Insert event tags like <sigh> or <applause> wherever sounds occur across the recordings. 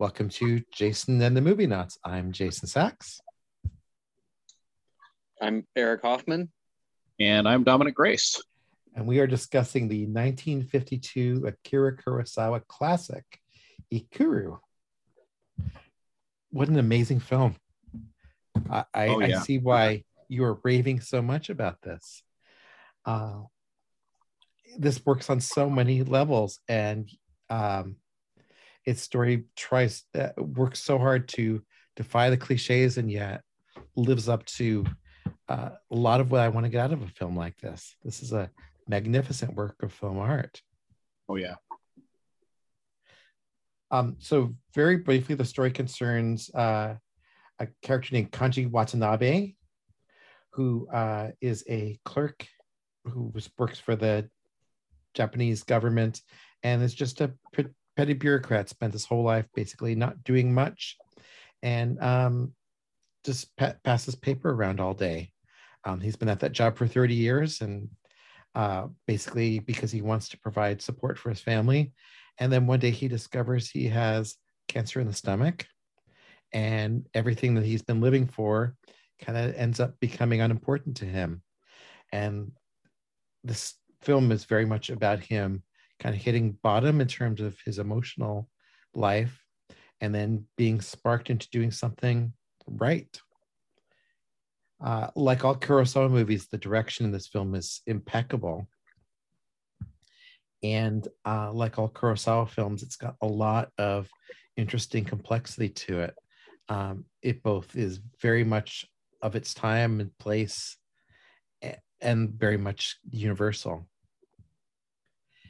Welcome to Jason and the Movie Nuts. I'm Jason Sachs. I'm Eric Hoffman. And I'm Dominic Grace. And we are discussing the 1952 Akira Kurosawa classic, Ikiru. What an amazing film. I, I, oh, yeah. I see why you are raving so much about this. Uh, this works on so many levels, and um, its story tries uh, works so hard to defy the cliches and yet lives up to uh, a lot of what I want to get out of a film like this. This is a magnificent work of film art. Oh yeah. Um, so very briefly, the story concerns uh, a character named Kanji Watanabe, who uh, is a clerk who was, works for the Japanese government and is just a petty bureaucrat. Spent his whole life basically not doing much, and um, just pa- passes paper around all day. Um, he's been at that job for 30 years, and uh, basically because he wants to provide support for his family. And then one day he discovers he has cancer in the stomach, and everything that he's been living for kind of ends up becoming unimportant to him. And this film is very much about him kind of hitting bottom in terms of his emotional life and then being sparked into doing something right. Uh, like all Kurosawa movies, the direction in this film is impeccable. And uh, like all Kurosawa films, it's got a lot of interesting complexity to it. Um, it both is very much of its time and place and very much universal.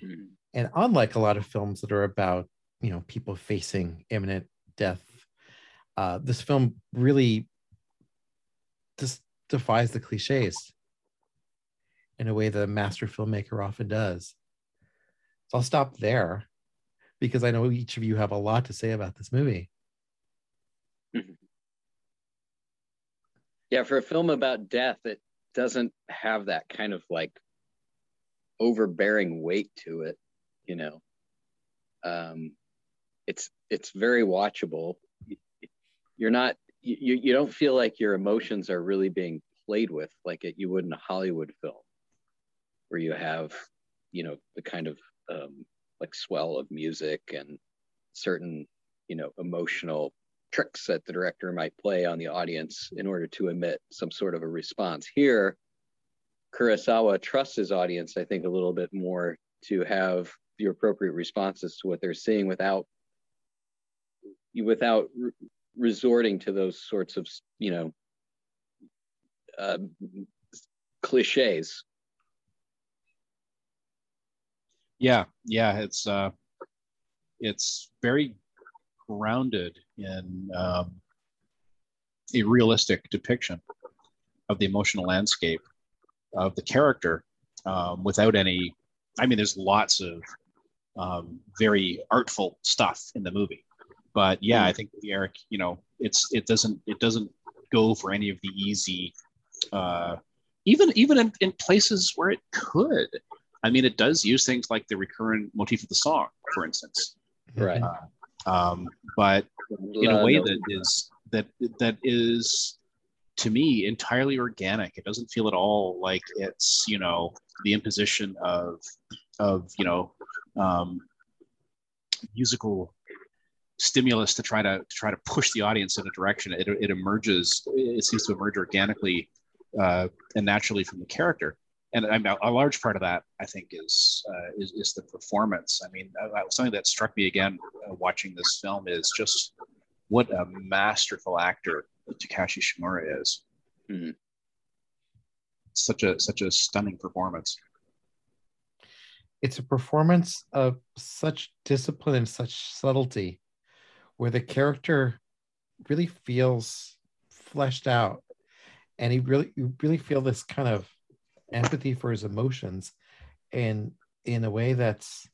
Mm-hmm. And unlike a lot of films that are about, you know, people facing imminent death, uh, this film really just defies the cliches in a way that a master filmmaker often does. So I'll stop there because I know each of you have a lot to say about this movie. Mm-hmm. Yeah, for a film about death, it doesn't have that kind of like overbearing weight to it you know um it's it's very watchable. You're not you you don't feel like your emotions are really being played with like it, you would in a hollywood film where you have you know the kind of um like swell of music and certain you know emotional tricks that the director might play on the audience in order to emit some sort of a response. Here kurosawa trusts his audience i think a little bit more to have the appropriate responses to what they're seeing without without re- resorting to those sorts of you know uh, cliches. Yeah yeah it's uh it's very grounded in um, a realistic depiction of the emotional landscape of the character um, without any i mean there's lots of um, very artful stuff in the movie. But yeah, I think Eric, you know, it's it doesn't it doesn't go for any of the easy, uh, even even in, in places where it could. I mean, it does use things like the recurrent motif of the song, for instance. Right. Uh, um, but in a way that is that that is to me entirely organic. It doesn't feel at all like it's you know the imposition of of you know um, musical stimulus to try to, to, try to push the audience in a direction. It, it emerges. It seems to emerge organically uh, and naturally from the character. And I mean, a large part of that, I think, is uh, is, is, the performance. I mean, uh, something that struck me again uh, watching this film is just what a masterful actor Takashi Shimura is. Mm-hmm. Such a such a stunning performance it's a performance of such discipline and such subtlety where the character really feels fleshed out and he really you really feel this kind of empathy for his emotions and in a way that's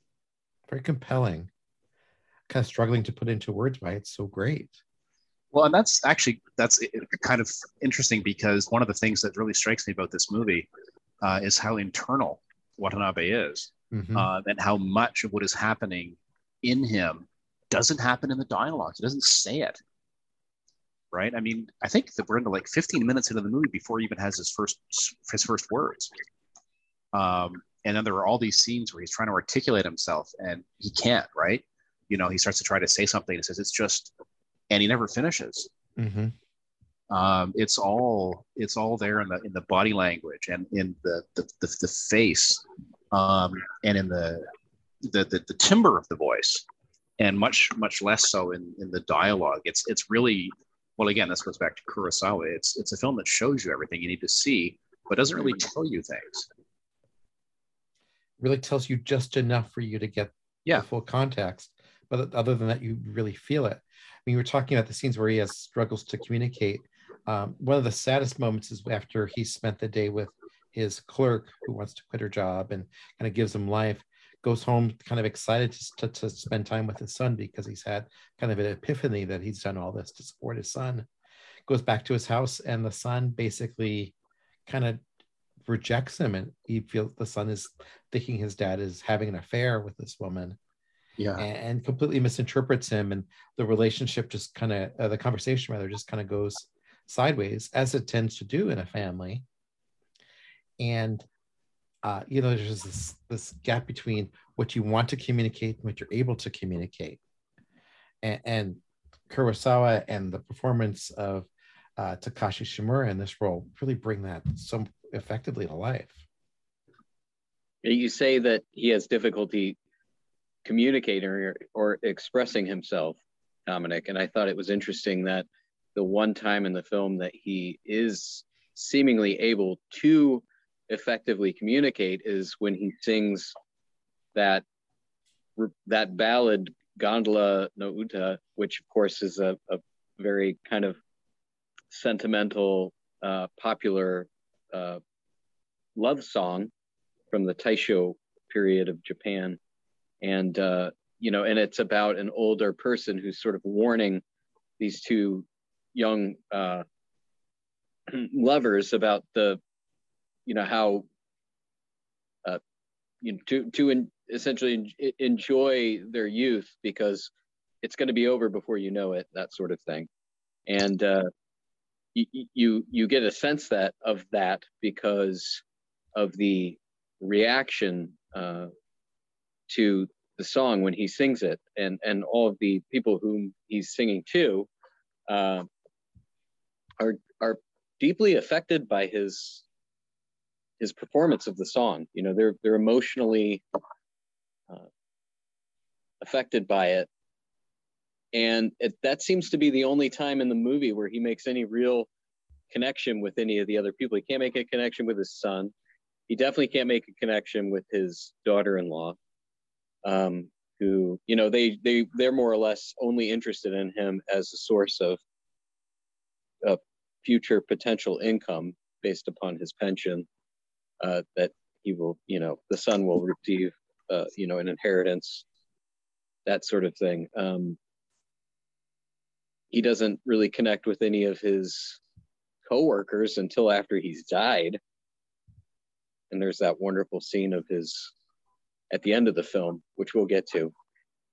very compelling kind of struggling to put into words why it's so great. Well and that's actually that's kind of interesting because one of the things that really strikes me about this movie uh, is how internal watanabe is mm-hmm. uh, and how much of what is happening in him doesn't happen in the dialogue. It doesn't say it. Right. I mean, I think that we're into like 15 minutes into the movie before he even has his first his first words. Um, and then there are all these scenes where he's trying to articulate himself and he can't. Right. You know, he starts to try to say something and says it's just, and he never finishes. Mm-hmm. Um, it's all it's all there in the in the body language and in the the, the, the face um, and in the, the the the timbre of the voice and much much less so in in the dialogue. It's it's really well again this goes back to kurosawa. It's it's a film that shows you everything you need to see but doesn't really tell you things. Really tells you just enough for you to get yeah. full context but other than that you really feel it. I mean we were talking about the scenes where he has struggles to communicate. Um, one of the saddest moments is after he spent the day with his clerk who wants to quit her job and kind of gives him life goes home kind of excited to, to, to, spend time with his son because he's had kind of an epiphany that he's done all this to support his son. Goes back to his house and the son basically kind of rejects him and he feels the son is thinking his dad is having an affair with this woman yeah. and, and completely misinterprets him and the relationship just kind of uh, the conversation rather just kind of goes sideways as it tends to do in a family and uh, you know, there's this this gap between what you want to communicate and what you're able to communicate. And, and Kurosawa and the performance of uh, Takashi Shimura in this role really bring that so effectively to life. You say that he has difficulty communicating or, or expressing himself, Dominic, and I thought it was interesting that the one time in the film that he is seemingly able to effectively communicate is when he sings that that ballad Gondola no Uta, which of course is a, a very kind of sentimental, uh, popular uh, love song from the Taisho period of Japan, and uh, you know, and it's about an older person who's sort of warning these two young uh, <clears throat> lovers about the you know how uh, you know, to to in, essentially enjoy their youth because it's going to be over before you know it that sort of thing. And uh, you, you you get a sense that of that because of the reaction uh, to the song when he sings it. And and all of the people whom he's singing to uh, are are deeply affected by his his performance of the song. You know, they're they're emotionally uh, affected by it, and it, that seems to be the only time in the movie where he makes any real connection with any of the other people. He can't make a connection with his son. He definitely can't make a connection with his daughter-in-law, um, who you know they they they're more or less only interested in him as a source of future potential income based upon his pension uh, that he will, you know, the son will receive, uh, you know, an inheritance, that sort of thing. Um, he doesn't really connect with any of his coworkers until after he's died. And there's that wonderful scene of his at the end of the film, which we'll get to.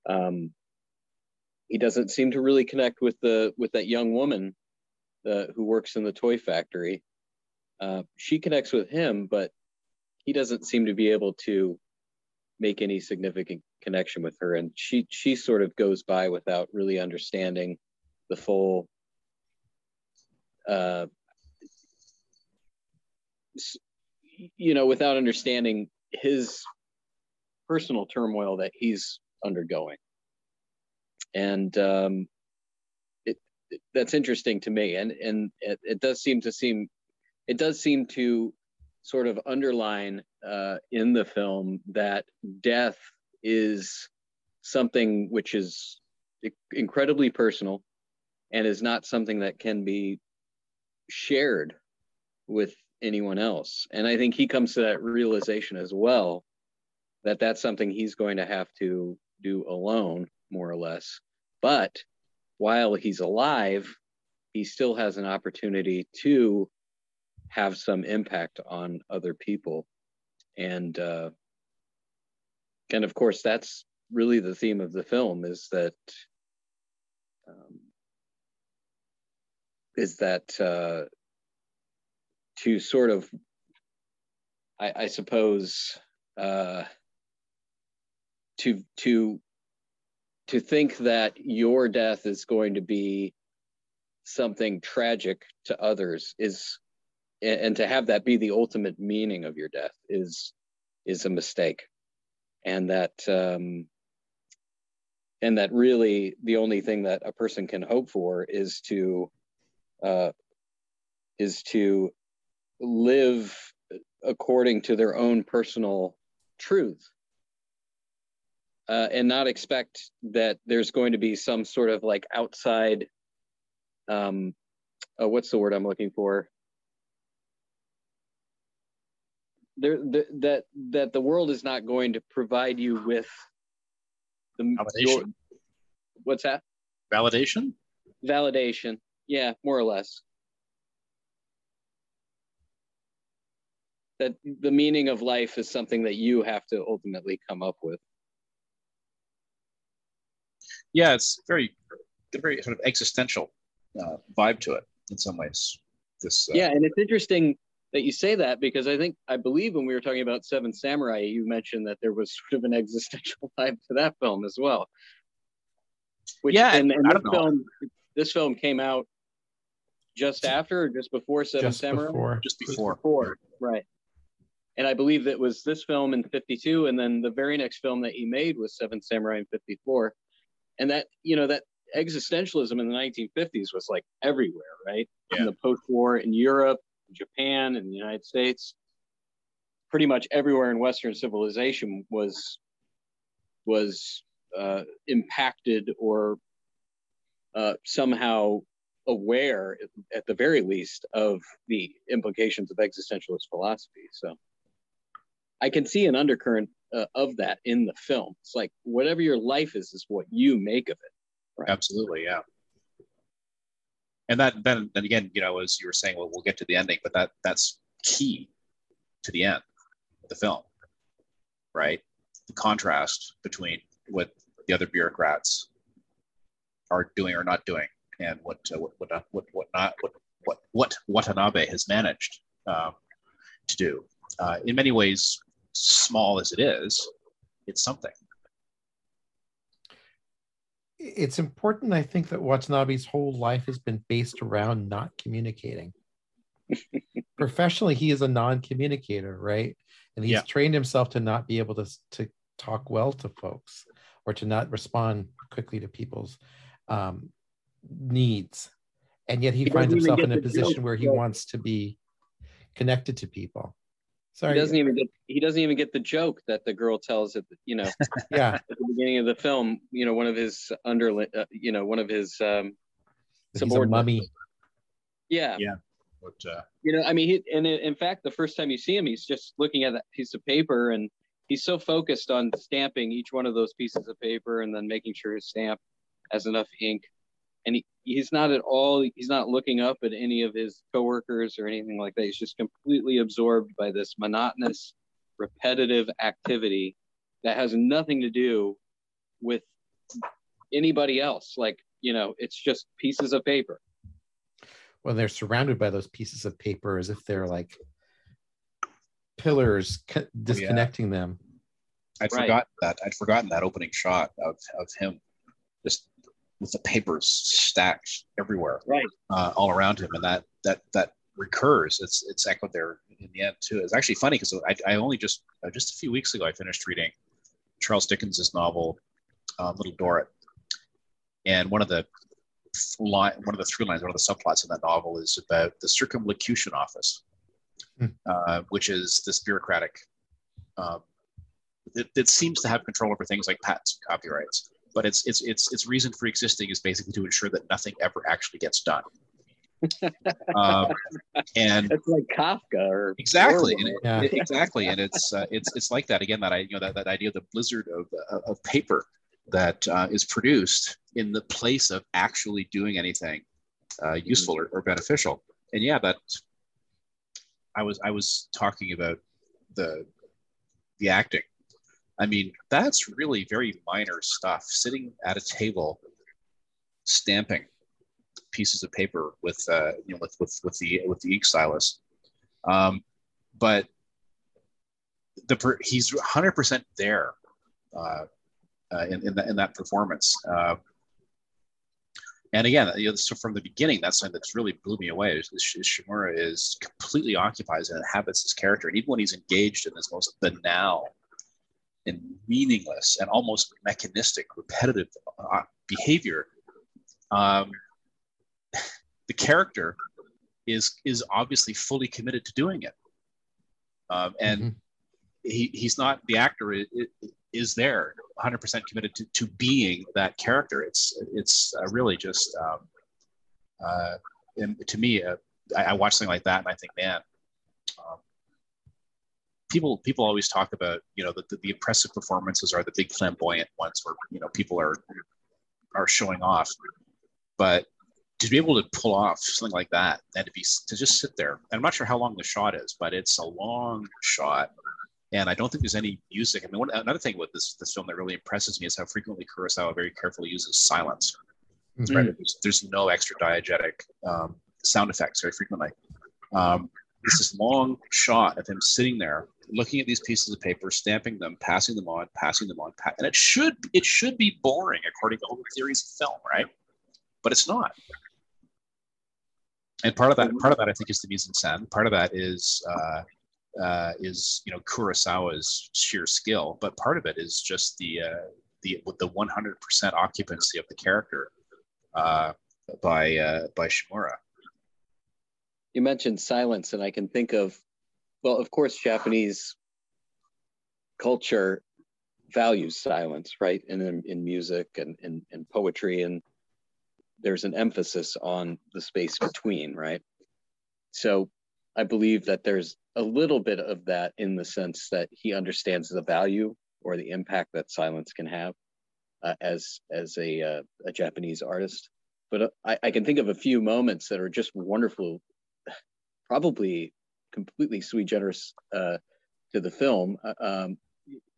Um, he doesn't seem to really connect with the with that young woman uh, who works in the toy factory uh, she connects with him, but he doesn't seem to be able to make any significant connection with her, and she she sort of goes by without really understanding the full. Uh, you know, without understanding his personal turmoil that he's undergoing, and um, it, it that's interesting to me, and and it, it does seem to seem it does seem to sort of underline uh, in the film that death is something which is incredibly personal and is not something that can be shared with anyone else. And I think he comes to that realization as well that that's something he's going to have to do alone, more or less. But while he's alive, he still has an opportunity to have some impact on other people. And uh, and of course that's really the theme of the film is that um, is that uh, to sort of I, I suppose uh, to to to think that your death is going to be something tragic to others is and to have that be the ultimate meaning of your death is is a mistake. And that um and that really the only thing that a person can hope for is to uh is to live according to their own personal truth uh, and not expect that there's going to be some sort of like outside um uh, what's the word i'm looking for there the, that that the world is not going to provide you with the Validation. your- what's that Validation? validation yeah more or less that the meaning of life is something that you have to ultimately come up with Yeah, it's very, very sort of existential uh, vibe to it in some ways. This, uh, yeah and it's interesting that you say that because i think i believe when we were talking about seven samurai you mentioned that there was <laughs> sort of an existential vibe to that film as well which Yeah, and, and this know. film this film came out just after or just before seven just samurai before. just Just before. before, right and i believe that was this film in 52 and then the very next film that he made was seven samurai in 54 and that you know that existentialism in the 1950s was like everywhere right Yeah. in the post-war in europe japan and the united states pretty much everywhere in western civilization was was uh, impacted or uh, somehow aware at the very least of the implications of existentialist philosophy. So i can see an undercurrent uh, of that in the film. It's like whatever your life is is what you make of it. Absolutely, yeah. And that then, then again, you know, as you were saying, well, we'll get to the ending, but that that's key to the end of the film, right? The contrast between what the other bureaucrats are doing or not doing, and what uh, what what not, what what not what what what Watanabe has managed um, to do. Uh, in many ways, small as it is, it's something. It's important, I think, that Watanabe's whole life has been based around not communicating. <laughs> Professionally, he is a non-communicator, right? And he's Yeah. trained himself to not be able to to talk well to folks or to not respond quickly to people's um, needs. And yet he, He finds himself in a position joke, where he so- wants to be connected to people. Sorry. he doesn't even get he doesn't even get the joke that the girl tells at the, you know <laughs> yeah. at the beginning of the film you know one of his under uh, you know one of his um He's subordinates. mummy. yeah Yeah. But uh, you know i mean he, and in in fact the first time you see him he's just looking at that piece of paper and he's so focused on stamping each one of those pieces of paper and then making sure his stamp has enough ink and he, he's not at all he's not looking up at any of his coworkers or anything like that he's just completely absorbed by this monotonous repetitive activity that has nothing to do with anybody else like you know it's just pieces of paper when they're surrounded by those pieces of paper as if they're like pillars co- disconnecting oh, them. I'd Right. forgotten that. I'd forgotten that opening shot of, of him just with the papers stacked everywhere, right uh, all around him, and that that that recurs. It's it's echoed there in the end too. It's actually funny because I, I only just uh, just a few weeks ago I finished reading Charles Dickens's novel uh, Little Dorrit, and one of the line, one of the through lines, one of the subplots in that novel is about the Circumlocution Office, Hmm. uh, which is this bureaucratic. Um, that, that seems to have control over things like patents and copyrights, but its its its its reason for existing is basically to ensure that nothing ever actually gets done. <laughs> um, and it's like kafka or exactly, and it- Yeah. it- exactly, and it's uh, it's it's like that again. That I you know that, that idea of the blizzard of uh, of paper that uh, is produced in the place of actually doing anything uh, useful or, or beneficial. And yeah, that I was I was talking about the the acting I mean, that's really very minor stuff. Sitting at a table, stamping pieces of paper with uh, you know with with with the with the ink stylus, um, but the per, he's 100% there uh, uh, in in, the, in, that performance. Uh, and again, you know, so from the beginning, that's something that's really blew me away. Is, is Shimura is completely occupies and inhabits his character, and even when he's engaged in this most banal and meaningless and almost mechanistic, repetitive uh, behavior, um, <laughs> the character is is obviously fully committed to doing it, um, and mm-hmm. he, he's not the actor is, is there 100% committed to, to being that character. It's it's uh, really just um, uh, to me, uh, I, I, watch something like that and I think, man, um, people people always talk about you know the, the, the, impressive performances are the big flamboyant ones where you know people are are showing off, but to be able to pull off something like that and to be to just sit there and i'm not sure how long the shot is but it's a long shot. And i don't think there's any music. I mean one, another thing with this this film that really impresses me is how frequently kurosawa very carefully uses silence. Mm-hmm. right? There's, there's, no extra diegetic um, sound effects very frequently. Um, it's this long shot of him sitting there looking at these pieces of paper stamping them passing them on passing them on and it should it should be boring according to all the theories of film right but it's not and part of that part of that I think is the mise en scène. Part of that is uh, uh, is you know Kurosawa's sheer skill, but part of it is just the uh, the the 100% occupancy of the character uh, by uh, by Shimura. You mentioned silence, and I can think of well, of course, Japanese culture values silence, right? And in, in music and in, in poetry and there's an emphasis on the space between, right? So I believe that there's a little bit of that in the sense that he understands the value or the impact that silence can have uh, as as a uh, a Japanese artist. But uh, I, I can think of a few moments that are just wonderful, probably completely sui generis uh, to the film. Uh, um,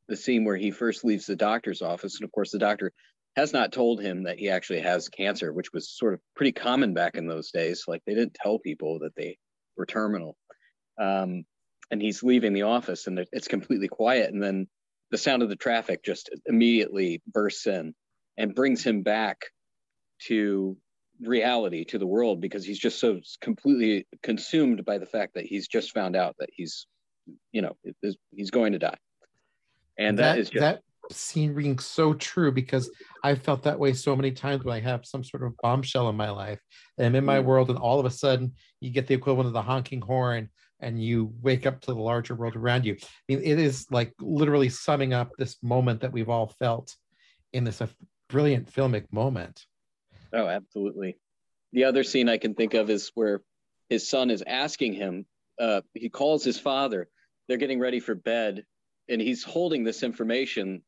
the scene where he first leaves the doctor's office, and of course the doctor has not told him that he actually has cancer, which was sort of pretty common back in those days. Like they didn't tell people that they were terminal. Um, and he's leaving the office and it's completely quiet. And then the sound of the traffic just immediately bursts in and brings him back to reality, to the world, because he's just so completely consumed by the fact that he's just found out that he's, you know, he's going to die. And that, that is just. That- scene rings so true because I felt that way so many times when I have some sort of bombshell in my life. And I'm in my mm. world, and all of a sudden you get the equivalent of the honking horn and you wake up to the larger world around you. I mean, it is like literally summing up this moment that we've all felt in this uh, brilliant filmic moment. Oh, absolutely. The other scene I can think of is where his son is asking him, uh, he calls his father, they're getting ready for bed and he's holding this information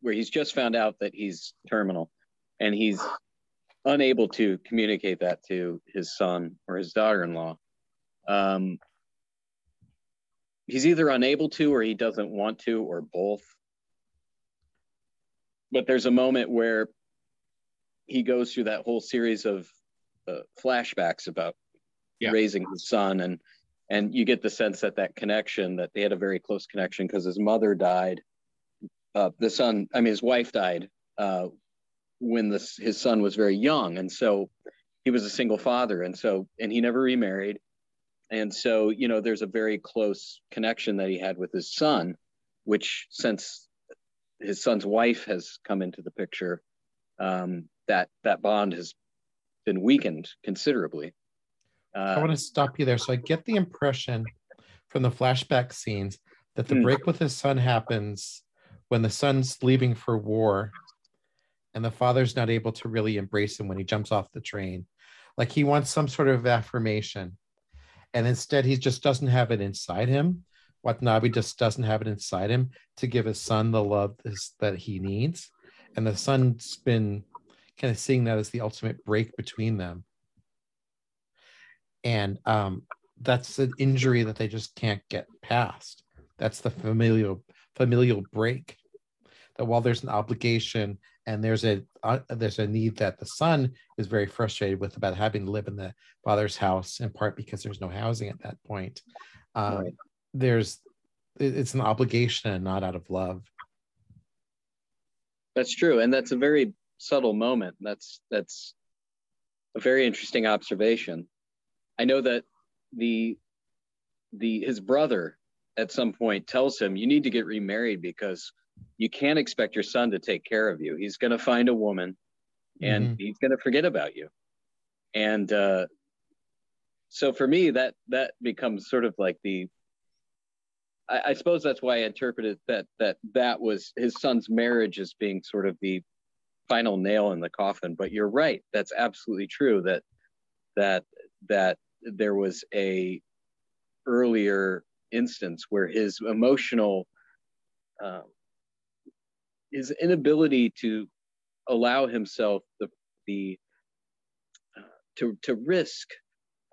where he's just found out that he's terminal and he's unable to communicate that to his son or his daughter-in-law. Um, he's either unable to or he doesn't want to or both. But there's a moment where he goes through that whole series of uh, flashbacks about yeah. raising his son and and you get the sense that that connection that they had a very close connection because his mother died uh, the son i mean his wife died uh, when this his son was very young and so he was a single father and so and he never remarried and so you know there's a very close connection that he had with his son which since his son's wife has come into the picture um, that that bond has been weakened considerably uh, I want to stop you there. So I get the impression from the flashback scenes that the hmm. break with his son happens when the son's leaving for war and the father's not able to really embrace him when he jumps off the train. Like he wants some sort of affirmation. And instead, he just doesn't have it inside him. Watanabe just doesn't have it inside him to give his son the love that he needs. And the son's been kind of seeing that as the ultimate break between them and um, that's an injury that they just can't get past. That's the familial familial break. that while there's an obligation and there's a uh, there's a need that the son is very frustrated with about having to live in the father's house in part because there's no housing at that point um, right. there's it's an obligation and not out of love that's true and that's a very subtle moment that's that's a very interesting observation. I know that the the his brother at some point tells him you need to get remarried because you can't expect your son to take care of you. He's going to find a woman and mm-hmm. he's going to forget about you. And uh, so for me that that becomes sort of like the I, I, suppose that's why i interpreted that that that was his son's marriage as being sort of the final nail in the coffin. But you're right. That's absolutely true that that that there was a earlier instance where his emotional um, his inability to allow himself the the to to risk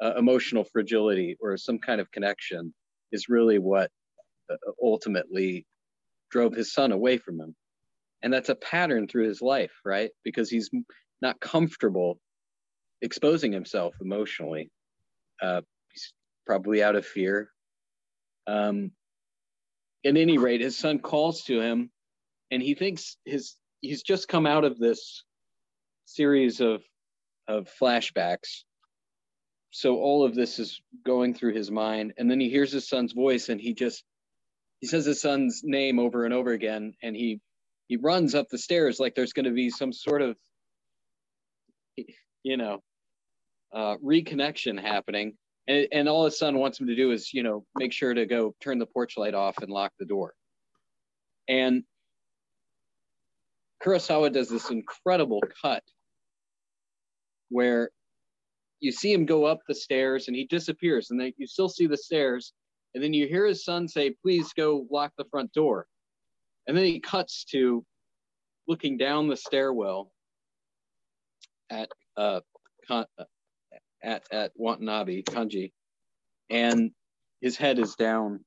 uh, emotional fragility or some kind of connection is really what uh, ultimately drove his son away from him and that's a pattern through his life right? Because he's not comfortable exposing himself emotionally. Uh, he's probably out of fear. Um, at any rate, his son calls to him, and he thinks his he's just come out of this series of of flashbacks. So all of this is going through his mind, and then he hears his son's voice, and he just he says his son's name over and over again, and he he runs up the stairs like there's going to be some sort of you know uh, reconnection happening. And, and all his son wants him to do is you know make sure to go turn the porch light off and lock the door. And kurosawa does this incredible cut where you see him go up the stairs and he disappears and then you still see the stairs. And then you hear his son say please go lock the front door and then he cuts to looking down the stairwell at uh, at at Watanabe Kanji, and his head is down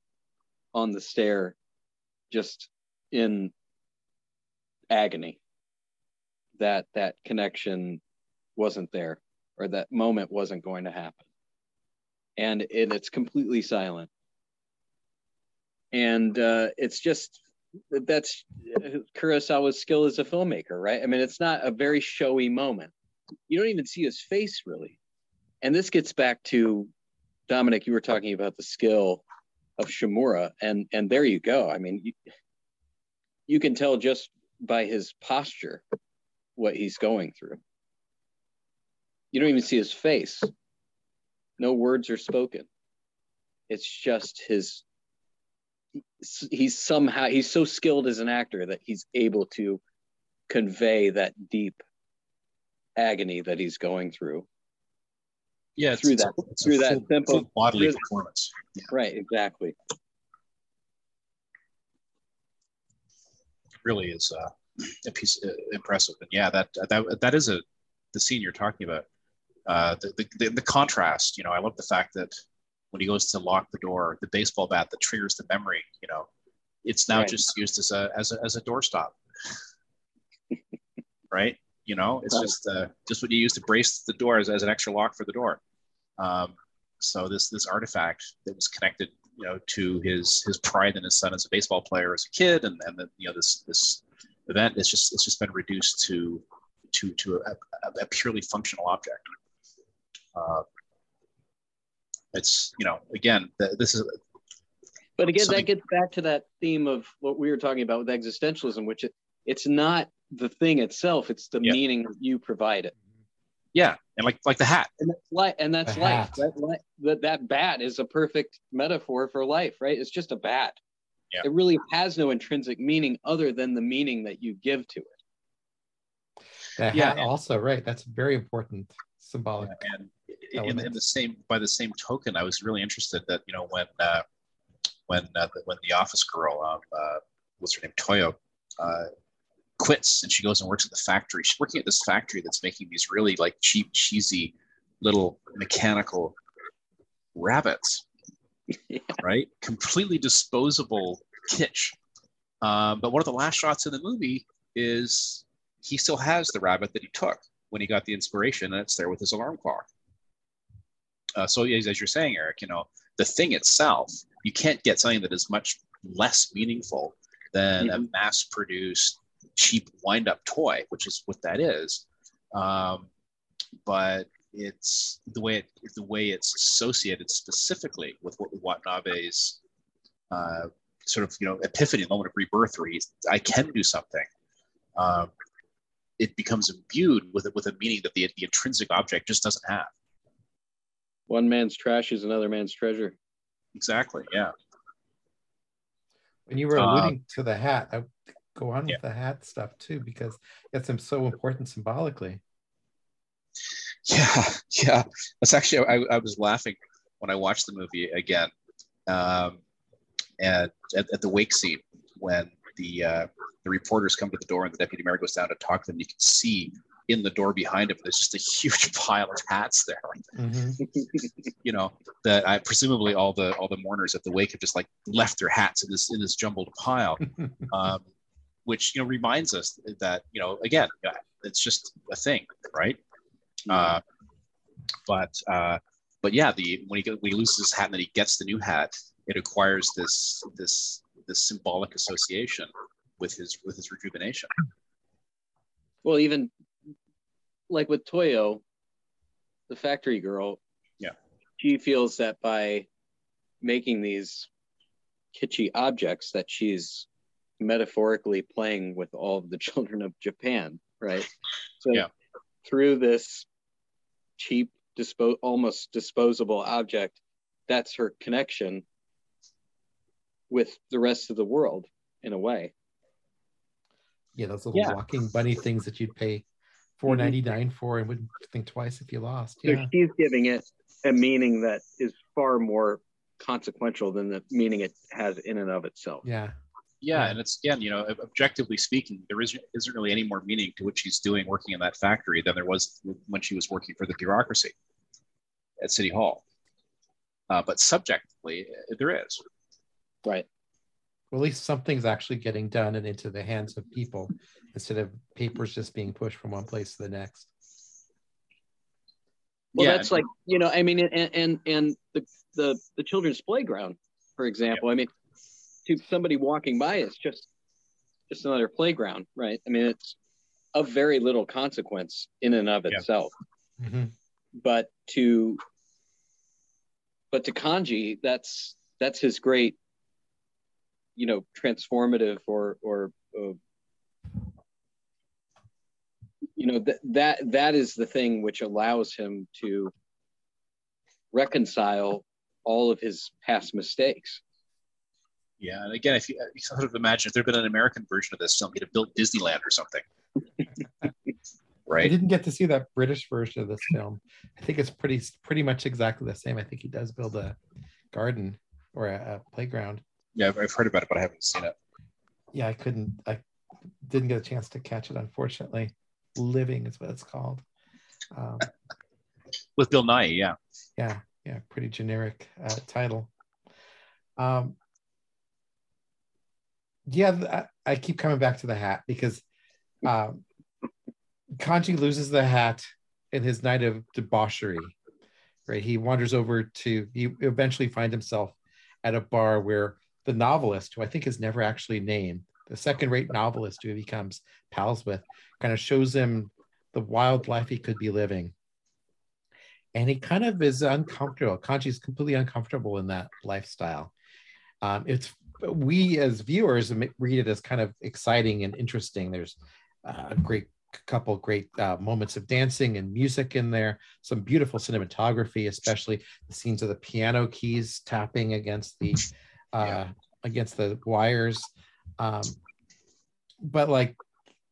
on the stair, just in agony. That that connection wasn't there, or that moment wasn't going to happen, and it, it's completely silent. And uh, it's just that's Kurosawa's skill as a filmmaker, right? I mean, it's not a very showy moment. You don't even see his face really and this gets back to Dominic. You were talking about the skill of Shimura, and and there you go. I mean, you, you can tell just by his posture what he's going through. You don't even see his face. No words are spoken. It's just his. He's somehow he's so skilled as an actor that he's able to convey that deep agony that he's going through yeah, through that a, through that full, simple full bodily through, performance. Yeah. Right, exactly. Really is uh, a piece uh, impressive, and yeah, that that that is a the scene you're talking about. Uh, the, the the contrast, you know, I love the fact that when he goes to lock the door, the baseball bat that triggers the memory, you know, it's now right. just used as a as a as a doorstop, <laughs> right? You know, it's just uh, just what you use to brace the door as, as an extra lock for the door. Um, so this this artifact that was connected, you know, to his his pride in his son as a baseball player as a kid, and and then you know this this event it's just it's just been reduced to to to a, a purely functional object. Uh, it's you know again this is. But again, that gets back to that theme of what we were talking about with existentialism, which it, it's not the thing itself; it's the yeah. meaning you provide it. Yeah, and like like the hat. And that's life. And that's life. That, that that bat is a perfect metaphor for life, right? It's just a bat. Yeah. It really has no intrinsic meaning other than the meaning that you give to it. The yeah, hat also right. That's very important symbolic. Yeah, and in, in, the same by the same token, I was really interested that you know when uh, when uh, when the office girl, um, uh, what's her name, Toyo, uh, quits and she goes and works at the factory. She's working at this factory that's making these really like cheap, cheesy little mechanical rabbits, yeah. <laughs> right? Completely disposable kitsch. Um, but one of the last shots in the movie is he still has the rabbit that he took when he got the inspiration, and it's there with his alarm clock. Uh, so as, as you're saying, Eric, you know, the thing itself, you can't get something that is much less meaningful than mm-hmm. a mass-produced cheap wind-up toy, which is what that is. Um, but it's the way it, the way it's associated specifically with what Watanabe's uh, sort of you know epiphany, moment of rebirth, where he's I can do something. Um, it becomes imbued with with a meaning that the, the intrinsic object just doesn't have. One man's trash is another man's treasure. Exactly. Yeah. When you were alluding uh, to the hat, I go on yeah. with the hat stuff too because it's so important symbolically. Yeah, <laughs> yeah. That's actually I, I was laughing when I watched the movie again, um, and at, at, the wake scene when the uh, the reporters come to the door and the deputy mayor goes down to talk to them. You can see in the door behind him there's just a huge <laughs> pile of hats there. Mm-hmm. <laughs> you know that I presumably all the all the mourners at the wake have just like left their hats in this in this jumbled pile, <laughs> um, which you know reminds us that you know again it's just a thing, right? Uh, but uh, but yeah, the when he when he loses his hat and then he gets the new hat, it acquires this this this symbolic association with his with his rejuvenation. Well, even like with Toyo, the factory girl, yeah, she feels that by making these kitschy objects that she's metaphorically playing with all of the <laughs> children of Japan, right? So yeah. through this cheap, dispo- almost disposable object, that's her connection with the rest of the world in a way. Yeah, those little yeah. walking bunny things that you'd pay four ninety nine mm-hmm. for and wouldn't think twice if you lost. Yeah. So she's giving it a meaning that is far more consequential than the meaning it has in and of itself. Yeah. Yeah, and it's again, you know, objectively speaking, there isn't isn't really any more meaning to what she's doing working in that factory than there was when she was working for the bureaucracy at City Hall. Uh, but subjectively, there is. Right. Well, at least something's actually getting done and into the hands of people instead of papers just being pushed from one place to the next. Well, yeah. that's like you know, I mean, and and and the the the children's playground, for example. Yeah. I mean, to somebody walking by it's just just another playground right i mean it's of very little consequence in and of yeah. itself mm-hmm. but to but to kanji that's that's his great you know transformative or or uh, you know that that that is the thing which allows him to reconcile all of his past mistakes yeah, and again, if you, you sort of imagine if there'd been an American version of this film, he'd have built Disneyland or something. <laughs> right. I didn't get to see that British version of this film. I think it's pretty pretty much exactly the same. I think he does build a garden or a, a playground. Yeah, I've, I've heard about it, but I haven't seen it. Yeah, I couldn't. I didn't get a chance to catch it, unfortunately. Living is what it's called. Um, With Bill Nighy, yeah. Yeah, yeah, pretty generic uh, title. Um, yeah, I, keep coming back to the hat because um, Kanji loses the hat in his night of debauchery. Right, he wanders over to. He eventually finds himself at a bar where the novelist, who I think is never actually named, the second-rate novelist who he becomes pals with, kind of shows him the wild life he could be living. And he kind of is uncomfortable. Kanji's completely uncomfortable in that lifestyle. Um, it's we as viewers read it as kind of exciting and interesting. There's a great couple great uh, moments of dancing and music in there. Some beautiful cinematography, especially the scenes of the piano keys tapping against the uh, yeah. against the wires. Um, but like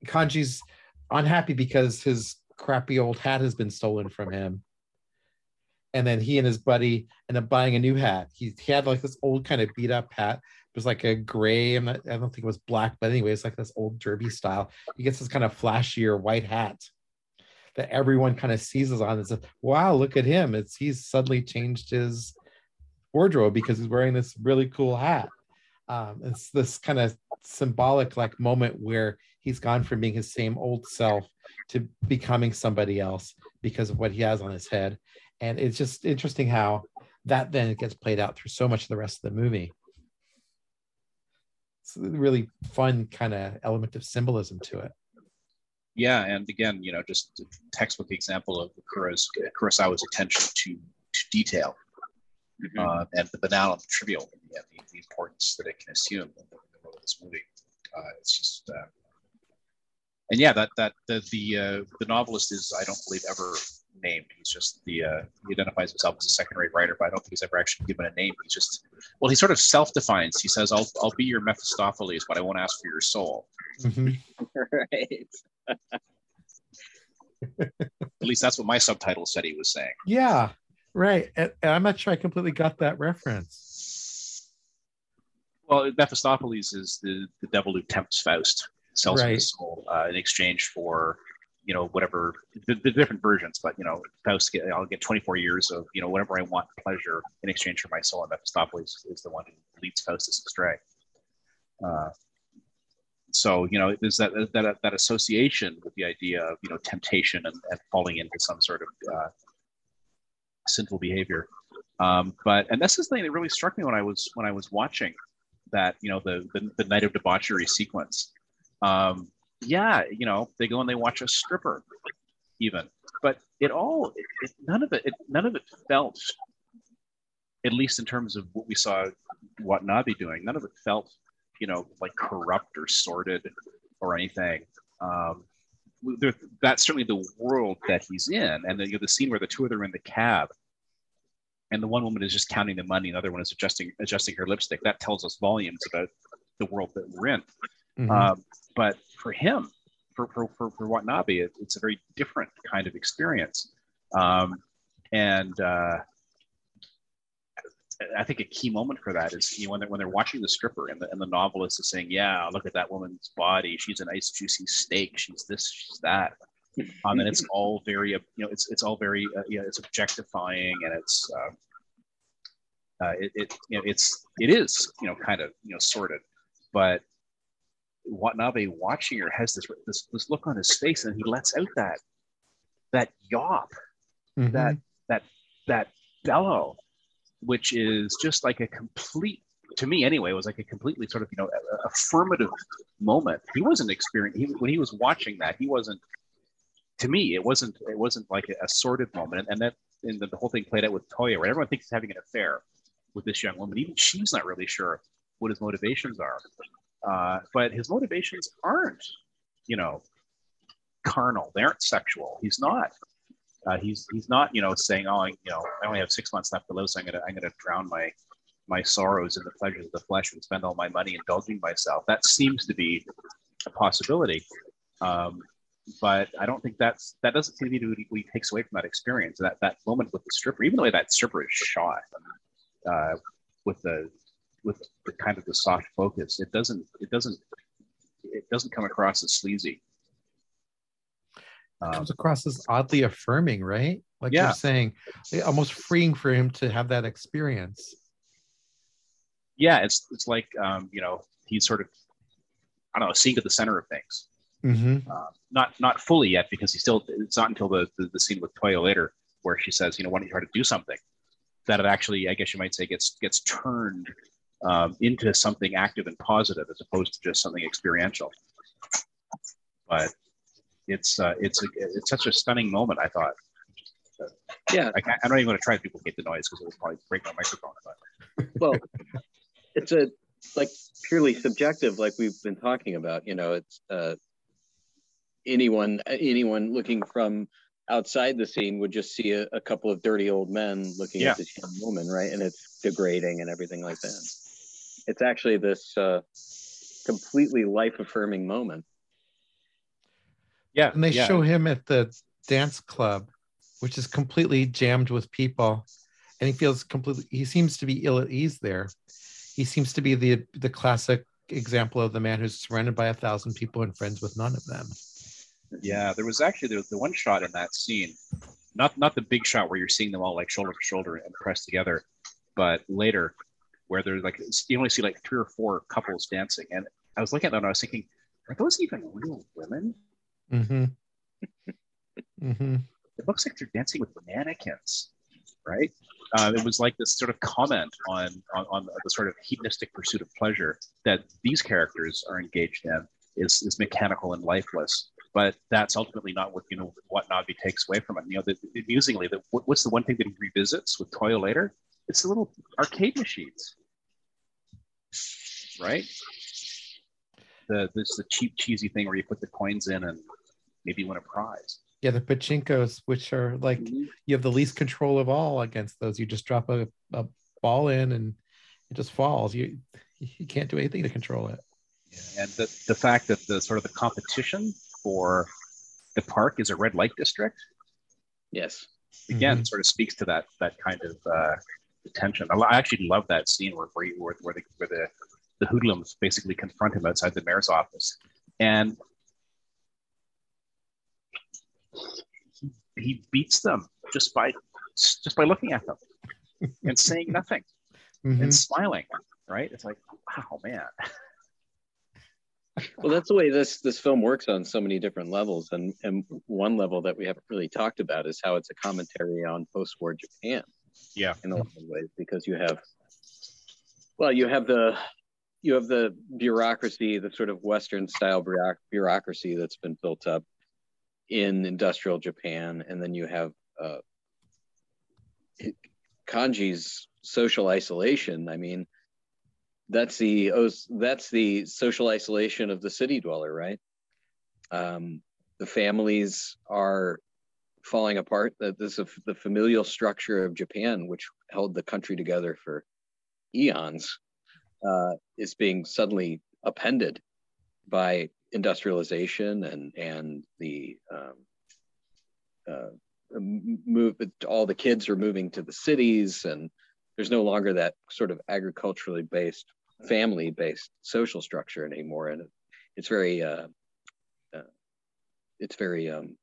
Kanji's unhappy because his crappy old hat has been stolen from him and then he and his buddy end up buying a new hat. He, he had like this old kind of beat up hat. It was like a gray. Not, I don't think it was black, but anyway, it's like this old derby style. He gets this kind of flashier white hat that everyone kind of seizes on and says, "Wow, look at him! It's he's suddenly changed his wardrobe because he's wearing this really cool hat." Um, it's this kind of symbolic like moment where he's gone from being his same old self to becoming somebody else because of what he has on his head. And it's just interesting how that then gets played out through so much of the rest of the movie. It's a really fun kind of element of symbolism to it. Yeah, and again, you know, just a textbook example of Kurosawa's attention to, to detail mm-hmm. uh, and the banal and the trivial, and the, the, importance that it can assume in the, in the world of this movie. Uh, it's just, uh, and yeah, that that the the, uh, the novelist is, I don't believe, ever named. He's just the uh, he identifies himself as a second-rate writer, but I don't think he's ever actually given a name. He's just well, he sort of self-defines. He says, "I'll I'll be your Mephistopheles, but I won't ask for your soul." Mm-hmm. <laughs> right. At least that's what my subtitle said he was saying. Yeah, right. And I'm not sure I completely got that reference. Well, Mephistopheles is the, the devil who tempts Faust, sells right. his soul uh, in exchange for you know whatever the, the, different versions but you know faust get i'll get 24 years of you know whatever i want pleasure in exchange for my soul and mephistopheles is the one who leads faustus astray uh, so you know there's that, that that association with the idea of you know temptation and, and falling into some sort of uh, sinful behavior um, but and this is the thing that really struck me when i was when i was watching that you know the the, the night of debauchery sequence um, yeah, you know, they go and they watch a stripper, even. But it all, it, none of it, it, none of it felt, at least in terms of what we saw Watanabe doing, none of it felt, you know, like corrupt or sordid or anything. Um, that's certainly the world that he's in, and the, you know, the scene where the two of them are in the cab, and the one woman is just counting the money, and the other one is adjusting adjusting her lipstick. That tells us volumes about the world that we're in. Mm-hmm. Um, but for him, for, for, for, for Watanabe, it, it's a very different kind of experience. Um, and uh, I think a key moment for that is you know, when, they're, when they're watching the stripper and the, and the novelist is saying, yeah, look at that woman's body. She's a nice juicy steak. She's this, she's that. Um, and it's all very, you know, it's, it's all very, uh, you know, it's objectifying and it's, uh, uh, it, it, you know, it's, it is, you know, kind of, you know, sorted, but Watanabe watching her has this, this this look on his face, and he lets out that that yawp, mm-hmm. that that that bellow, which is just like a complete to me anyway, was like a completely sort of you know affirmative moment. He wasn't experiencing he, when he was watching that. He wasn't. To me, it wasn't. It wasn't like a, a sordid moment, and, and that and the, the, whole thing played out with Toyo, where everyone thinks he's having an affair with this young woman. Even she's not really sure what his motivations are. Uh, but his motivations aren't, you know, carnal. They aren't sexual. He's not. Uh, he's he's not, you know, saying, "Oh, I, you know, I only have six months left to live, so I'm gonna I'm gonna drown my my sorrows in the pleasures of the flesh and spend all my money indulging myself." That seems to be a possibility, um, but I don't think that's that doesn't seem to be what he, what he takes away from that experience. That that moment with the stripper, even the way that stripper is shot, uh, with the with the kind of the soft focus. It doesn't it doesn't it doesn't come across as sleazy. Um, comes across as oddly affirming, right? Like yeah. you're saying, almost freeing for him to have that experience. Yeah, it's it's like um, you know he's sort of I don't know seeing to the center of things. Mm-hmm. Uh, not not fully yet because he still it's not until the, the, the scene with Toyo later where she says you know why don't you try to do something that it actually I guess you might say gets gets turned um, into something active and positive as opposed to just something experiential. But it's uh, it's a, it's such a stunning moment. I thought. Yeah, I, I don't even want to try to duplicate the noise because it will probably break my microphone. But. <laughs> Well, it's a like purely subjective, like we've been talking about. You know, it's uh, anyone anyone looking from outside the scene would just see a, a couple of dirty old men looking yeah. at this young woman, right? And it's degrading and everything like that it's actually this uh, completely life affirming moment. Yeah. And they yeah. show him at the dance club, which is completely jammed with people. And he feels completely, he seems to be ill at ease there. He seems to be the the classic example of the man who's surrounded by a thousand people and friends with none of them. Yeah, there was actually there was the one shot in that scene, not not the big shot where you're seeing them all like shoulder to shoulder and pressed together, but later where there's like you only see like three or four couples dancing, and I was looking at that and I was thinking, are those even real women? Mm-hmm. mm-hmm. It looks like they're dancing with mannequins, right? Uh, it was like this sort of comment on, on on the sort of hedonistic pursuit of pleasure that these characters are engaged in is is mechanical and lifeless. But that's ultimately not what you know Watanabe takes away from it. You know, the, amusingly, the, what's the one thing that he revisits with Toyo later? It's the little arcade machines, right? The this the cheap cheesy thing where you put the coins in and maybe win a prize. Yeah, the pachinkos, which are like mm-hmm. you have the least control of all against those. You just drop a, a ball in and it just falls. You you can't do anything to control it. Yeah, and the, the fact that the sort of the competition for the park is a red light district. Yes. Again, mm-hmm. sort of speaks to that that kind of uh, tension. I actually love that scene where where, where, where the where the the hoodlums basically confront him outside the mayor's office, and he beats them just by just by looking at them and saying nothing mm-hmm. and smiling. Right? It's like, wow, man. well that's the way this this film works on so many different levels and and one level that we haven't really talked about is how it's a commentary on post-war japan yeah in a lot of ways because you have well you have the you have the bureaucracy the sort of western style bureaucracy that's been built up in industrial japan and then you have uh, kanji's social isolation. I mean that's the oh, that's the social isolation of the city dweller right? Um, the families are falling apart. That this is the familial structure of japan which held the country together for eons uh, is being suddenly appended by industrialization and and the um, uh, move all the kids are moving to the cities and there's no longer that sort of agriculturally based family based social structure anymore. And it's very uh, uh, it's very um,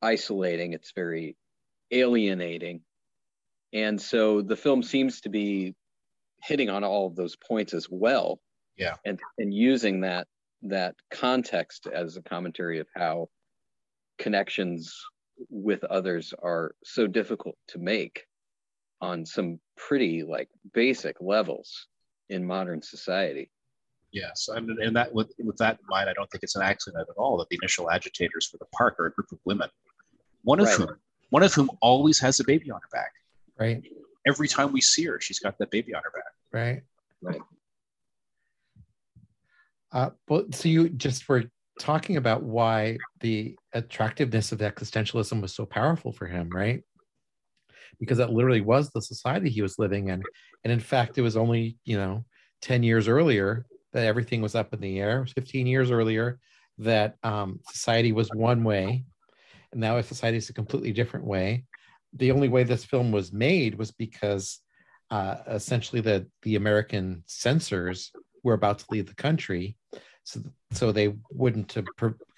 isolating. It's very alienating. And so the film seems to be hitting on all of those points as well. Yeah. And and using that that context as a commentary of how connections with others are so difficult to make on some pretty like basic levels in modern society. Yes, I mean, and that with with that in mind, I don't think it's an accident at all that the initial agitators for the park are a group of women, one of right. whom one of whom always has a baby on her back. Right. Every time we see her, she's got that baby on her back. Right. Right. Uh, well, so you just were talking about why the attractiveness of existentialism was so powerful for him, right? because that literally was the society he was living in. And in fact, it was only, you know, 10 years earlier that everything was up in the air, 15 years earlier that um, society was one way. And now society is a completely different way. The only way this film was made was because uh, essentially the, the American censors were about to leave the country. So, so they wouldn't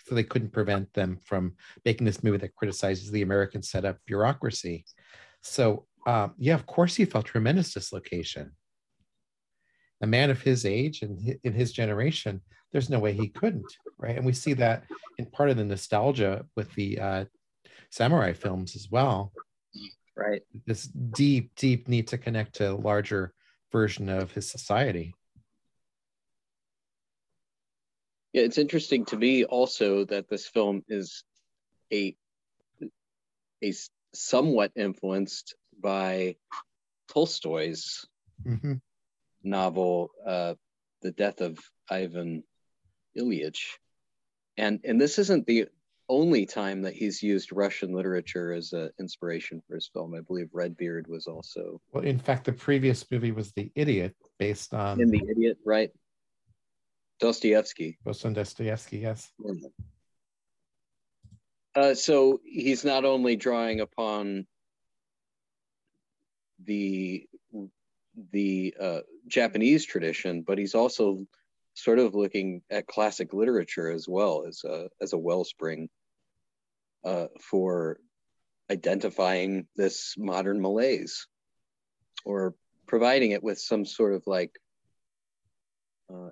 so they couldn't prevent them from making this movie that criticizes the American setup bureaucracy. So, um, yeah, of course, he felt tremendous dislocation. A man of his age and in his generation, there's no way he couldn't, right? And we see that in part of the nostalgia with the uh, samurai films as well. Right. This deep, deep need to connect to a larger version of his society. Yeah, it's interesting to me also that this film is a a somewhat influenced by Tolstoy's mm-hmm. novel, uh, "The Death of Ivan Ilyich," and and this isn't the only time that he's used Russian literature as an inspiration for his film. I believe Redbeard was also. Well, in fact, the previous movie was The Idiot, based on. In The Idiot, right? Dostoevsky. On Dostoevsky, yes. Uh, so he's not only drawing upon the the uh, Japanese tradition, but he's also sort of looking at classic literature as well as a as a wellspring uh, for identifying this modern malaise or providing it with some sort of like uh,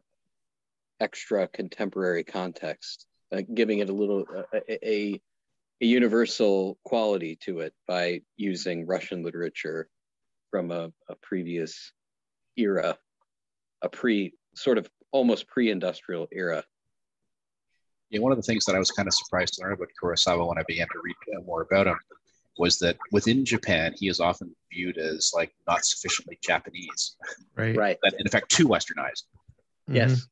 extra contemporary context, uh, giving it a little a, a, a universal quality to it by using Russian literature from a, a previous era, a pre sort of almost pre-industrial era. Yeah, one of the things that I was kind of surprised to learn about Kurosawa when I began to read more about him was that within Japan, he is often viewed as like not sufficiently Japanese. Right. Right. That in fact, too westernized. Yes, Mhm.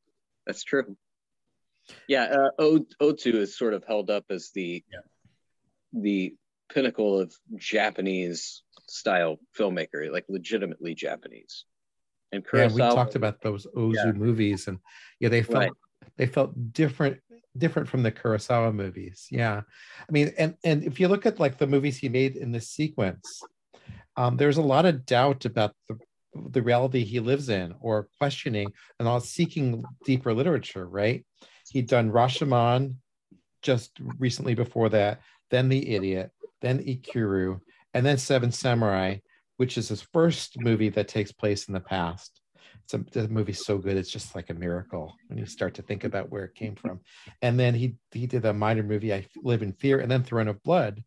That's true. Yeah, uh, o- Ozu is sort of held up as the Yeah. the pinnacle of Japanese style filmmaker, like legitimately Japanese. And Kurosawa, Yeah, we talked about those Ozu Yeah. movies, and yeah, they felt Right. they felt different different from the Kurosawa movies. Yeah, I mean, and and if you look at like the movies he made in this sequence, um, there's a lot of doubt about the the reality he lives in, or questioning and all seeking deeper literature. Right? He'd done Rashomon just recently before that, then The Idiot, then Ikiru, and then Seven Samurai, which is his first movie that takes place in the past. It's a, the movie's so good, it's just like a miracle when you start to think about where it came from. And then he he did a minor movie, I Live in Fear, and then Throne of Blood,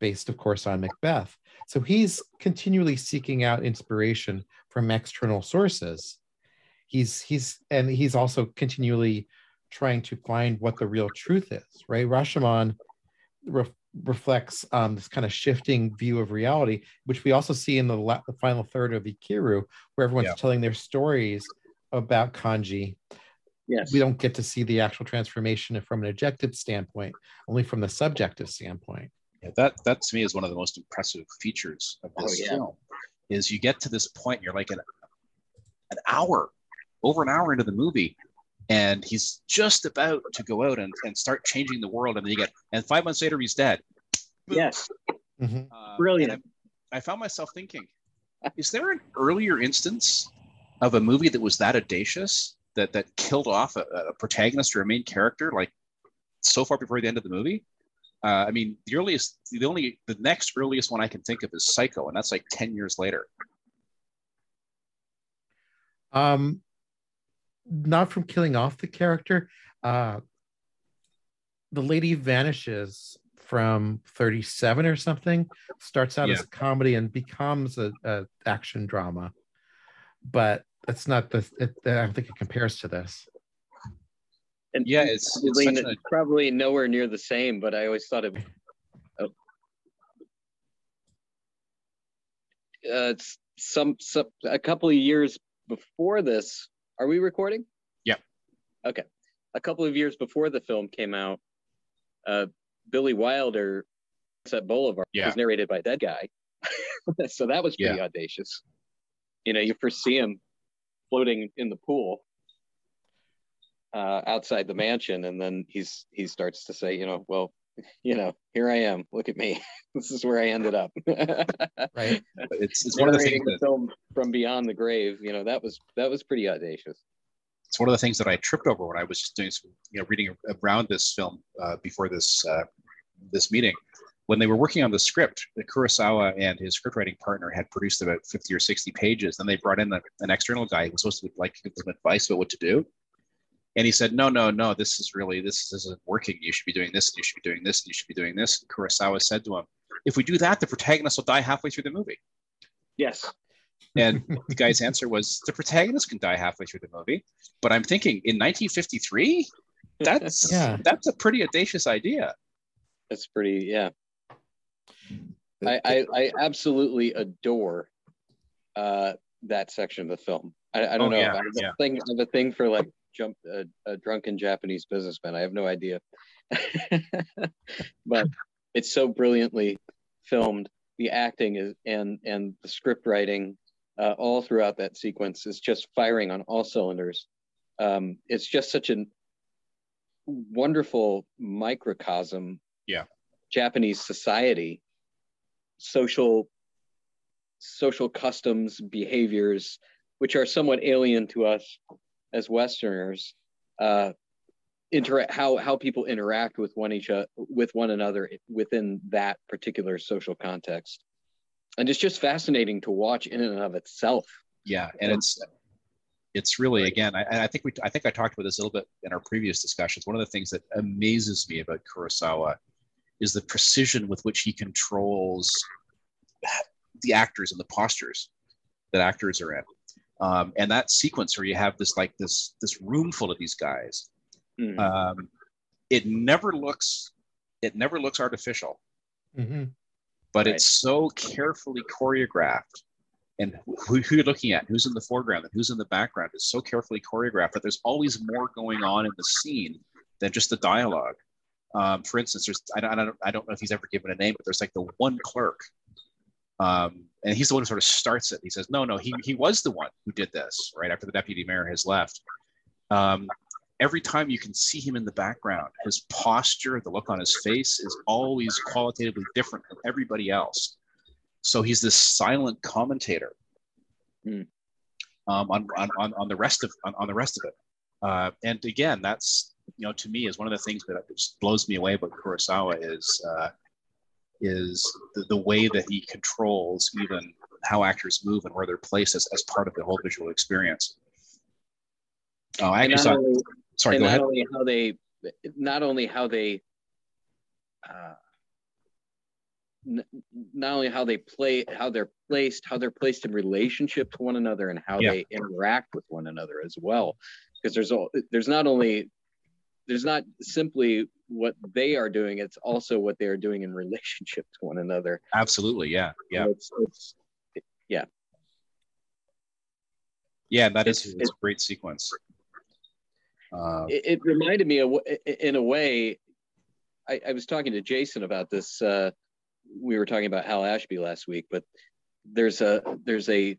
based, of course, on Macbeth. So he's continually seeking out inspiration from external sources. He's he's and he's also continually trying to find what the real truth is, right? Rashomon ref- reflects um, this kind of shifting view of reality, which we also see in the, la- the final third of Ikiru, where everyone's Yeah. telling their stories about kanji. yes, We don't get to see the actual transformation from an objective standpoint, only from the subjective standpoint. Yeah, that that to me is one of the most impressive features of Oh, this yeah. film. Is you get to this point, you're like an an hour, over an hour into the movie, and he's just about to go out and, and start changing the world, and then you get, and five months later he's dead. yes, Mhm. Uh, Brilliant. I, I found myself thinking, is there an earlier instance of a movie that was that audacious that that killed off a, a protagonist or a main character like so far before the end of the movie? Uh, I mean, the earliest, the only, the next earliest one I can think of is Psycho, and that's like ten years later. Um, not from killing off the character. Uh, the lady vanishes from 37 or something starts out as a comedy and becomes a, a action drama but that's not the it, i don't think it compares to this and Yeah, it's, it's probably, such a, probably nowhere near the same. But I always thought it. Oh. Uh, it's some, some a couple of years before this. Are we recording? Yeah. Okay. A couple of years before the film came out, uh, Billy Wilder, at Boulevard, Yeah. was narrated by that guy. <laughs> so that was pretty audacious. You know, you first see him floating in the pool uh, outside the mansion, and then he's he starts to say, you know, well, you know, here I am. Look at me. <laughs> this is where I ended up. <laughs> right it's, it's one of the things that film from beyond the grave. You know, that was that was pretty audacious. it's one of the things that I tripped over when I was just doing some, you know, reading around this film uh, before this uh, this meeting. When they were working on the script, Kurosawa and his scriptwriting partner had produced about 50 or 60 pages. Then they brought in a, an external guy who was supposed to like give them advice about what to do. And he said, no, no, no, this is really, this isn't working. You should be doing this, and you should be doing this, and you should be doing this. And Kurosawa said to him, if we do that, the protagonist will die halfway through the movie. Yes. And the guy's answer was, the protagonist can die halfway through the movie. But I'm thinking, in 1953, that's <laughs> Yeah. that's a pretty audacious idea. That's pretty. Yeah. I I, I absolutely adore uh, that section of the film. I, I don't Oh, know. yeah, I have a yeah. thing. I have a thing for like jump uh, a drunken Japanese businessman. I have no idea, <laughs> but it's so brilliantly filmed. The acting is and and the script writing uh, all throughout that sequence is just firing on all cylinders. Um, it's just such a wonderful microcosm. Yeah. Japanese society, social social customs, behaviors, which are somewhat alien to us as Westerners. Uh, interact how how people interact with one each other with one another within that particular social context. and it's just fascinating to watch in and of itself. Yeah, and it's it's really again, I, I think we I think I talked about this a little bit in our previous discussions. One of the things that amazes me about Kurosawa is the precision with which he controls the actors and the postures that actors are in. Um, and that sequence where you have this like this this room full of these guys, mm. um, it never looks it never looks artificial, mm-hmm. but right. it's so carefully choreographed. And who, who, you're looking at, who's in the foreground, and who's in the background, is so carefully choreographed that there's always more going on in the scene than just the dialogue. Um, for instance, there's I don't, I don't I don't know if he's ever given a name, but there's like the one clerk um, and he's the one who sort of starts it. He says, no, no, he, he was the one who did this right after the deputy mayor has left. Um, every time you can see him in the background, his posture, the look on his face is always qualitatively different from everybody else. So he's this silent commentator mm. um, on, on, on the rest of on, on the rest of it. Uh, and again, that's you know to me is one of the things that just blows me away about Kurosawa is uh, is the, the way that he controls even how actors move and where they're placed as, as part of the whole visual experience. Oh, I actually saw. Only, sorry, go not ahead. Only how they, not only how they, uh, n- not only how they play, how they're placed, how they're placed in relationship to one another, and how yeah. they interact with one another as well. Because there's all, there's not only there's not simply what they are doing it's also what they are doing in relationship to one another. Absolutely yeah yeah. So it's, it's, yeah. Yeah that is it's, it's a great sequence. Uh, it, it, reminded me of in a way I, I was talking to jason about this uh, we were talking about hal ashby last week but there's a there's a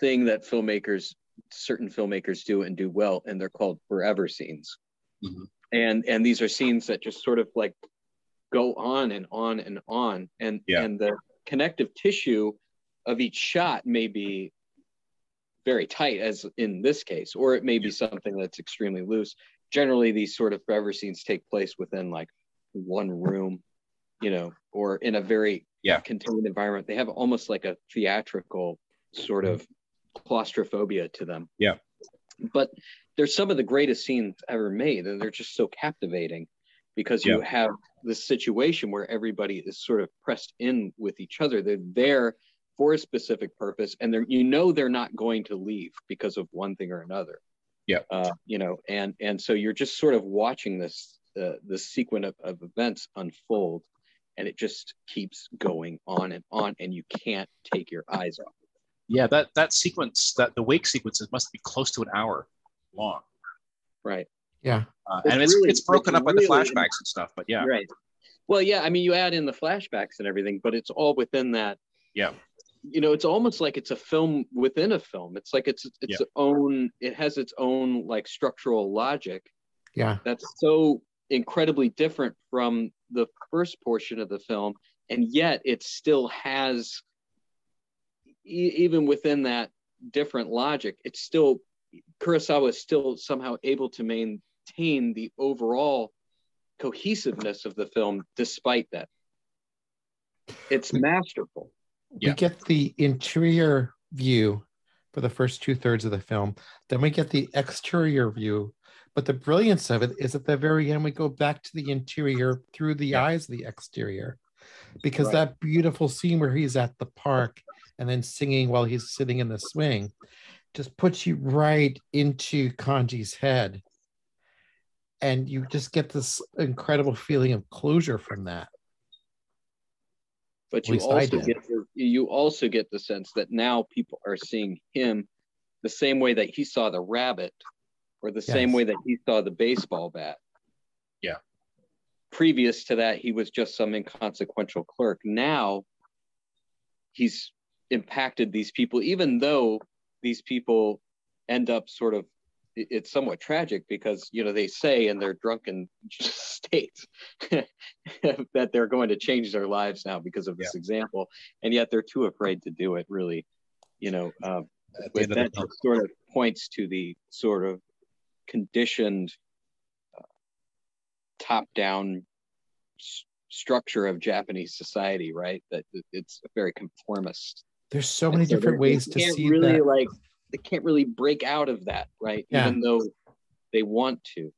thing that filmmakers certain filmmakers do and do well and they're called forever scenes. Mm-hmm and and these are scenes that just sort of like go on and on and on. And yeah. and the connective tissue of each shot may be very tight as in this case or it may be something that's extremely loose. Generally these sort of forever scenes take place within like one room you know or in a very yeah. contained environment. They have almost like a theatrical sort mm-hmm. of claustrophobia to them. Yeah but they're some of the greatest scenes ever made and they're just so captivating because you yeah. have this situation where everybody is sort of pressed in with each other. They're there for a specific purpose and they're you know they're not going to leave because of one thing or another. Yeah. Uh, you know and and so you're just sort of watching this uh, this sequence of, of events unfold and it just keeps going on and on and you can't take your eyes off yeah that that sequence that the wake sequences must be close to an hour long. Right. Yeah. Uh, and it's, really, it's broken it's up by the flashbacks and stuff, but yeah. Right. Well, yeah. I mean, you add in the flashbacks and everything, but it's all within that. Yeah. You know, it's almost like it's a film within a film. It's like it's its yeah. own. It has its own like structural logic. Yeah. That's so incredibly different from the first portion of the film, and yet it still has, e- even within that different logic, it's still Kurosawa is still somehow able to maintain the overall cohesiveness of the film despite that. It's masterful. We get the interior view for the first two thirds of the film, then we get the exterior view. But the brilliance of it is at the very end, we go back to the interior through the yeah. eyes of the exterior. Because right. that beautiful scene where he's at the park and then singing while he's sitting in the swing, just puts you right into Kanji's head. And you just get this incredible feeling of closure from that. But you also get the, you also get the sense that now people are seeing him the same way that he saw the rabbit, or the yes. same way that he saw the baseball bat. Yeah. Previous to that, he was just some inconsequential clerk. Now he's impacted these people, even though these people end up sort of it's somewhat tragic because you know they say in their drunken <laughs> states <laughs> that they're going to change their lives now because of this yeah. example and yet they're too afraid to do it really you know uh, that sort of points to the sort of conditioned uh, top down structure of Japanese society, right? That it's a very conformist. There's so many so different ways to see really that. like they can't really break out of that, right? Yeah. Even though they want to.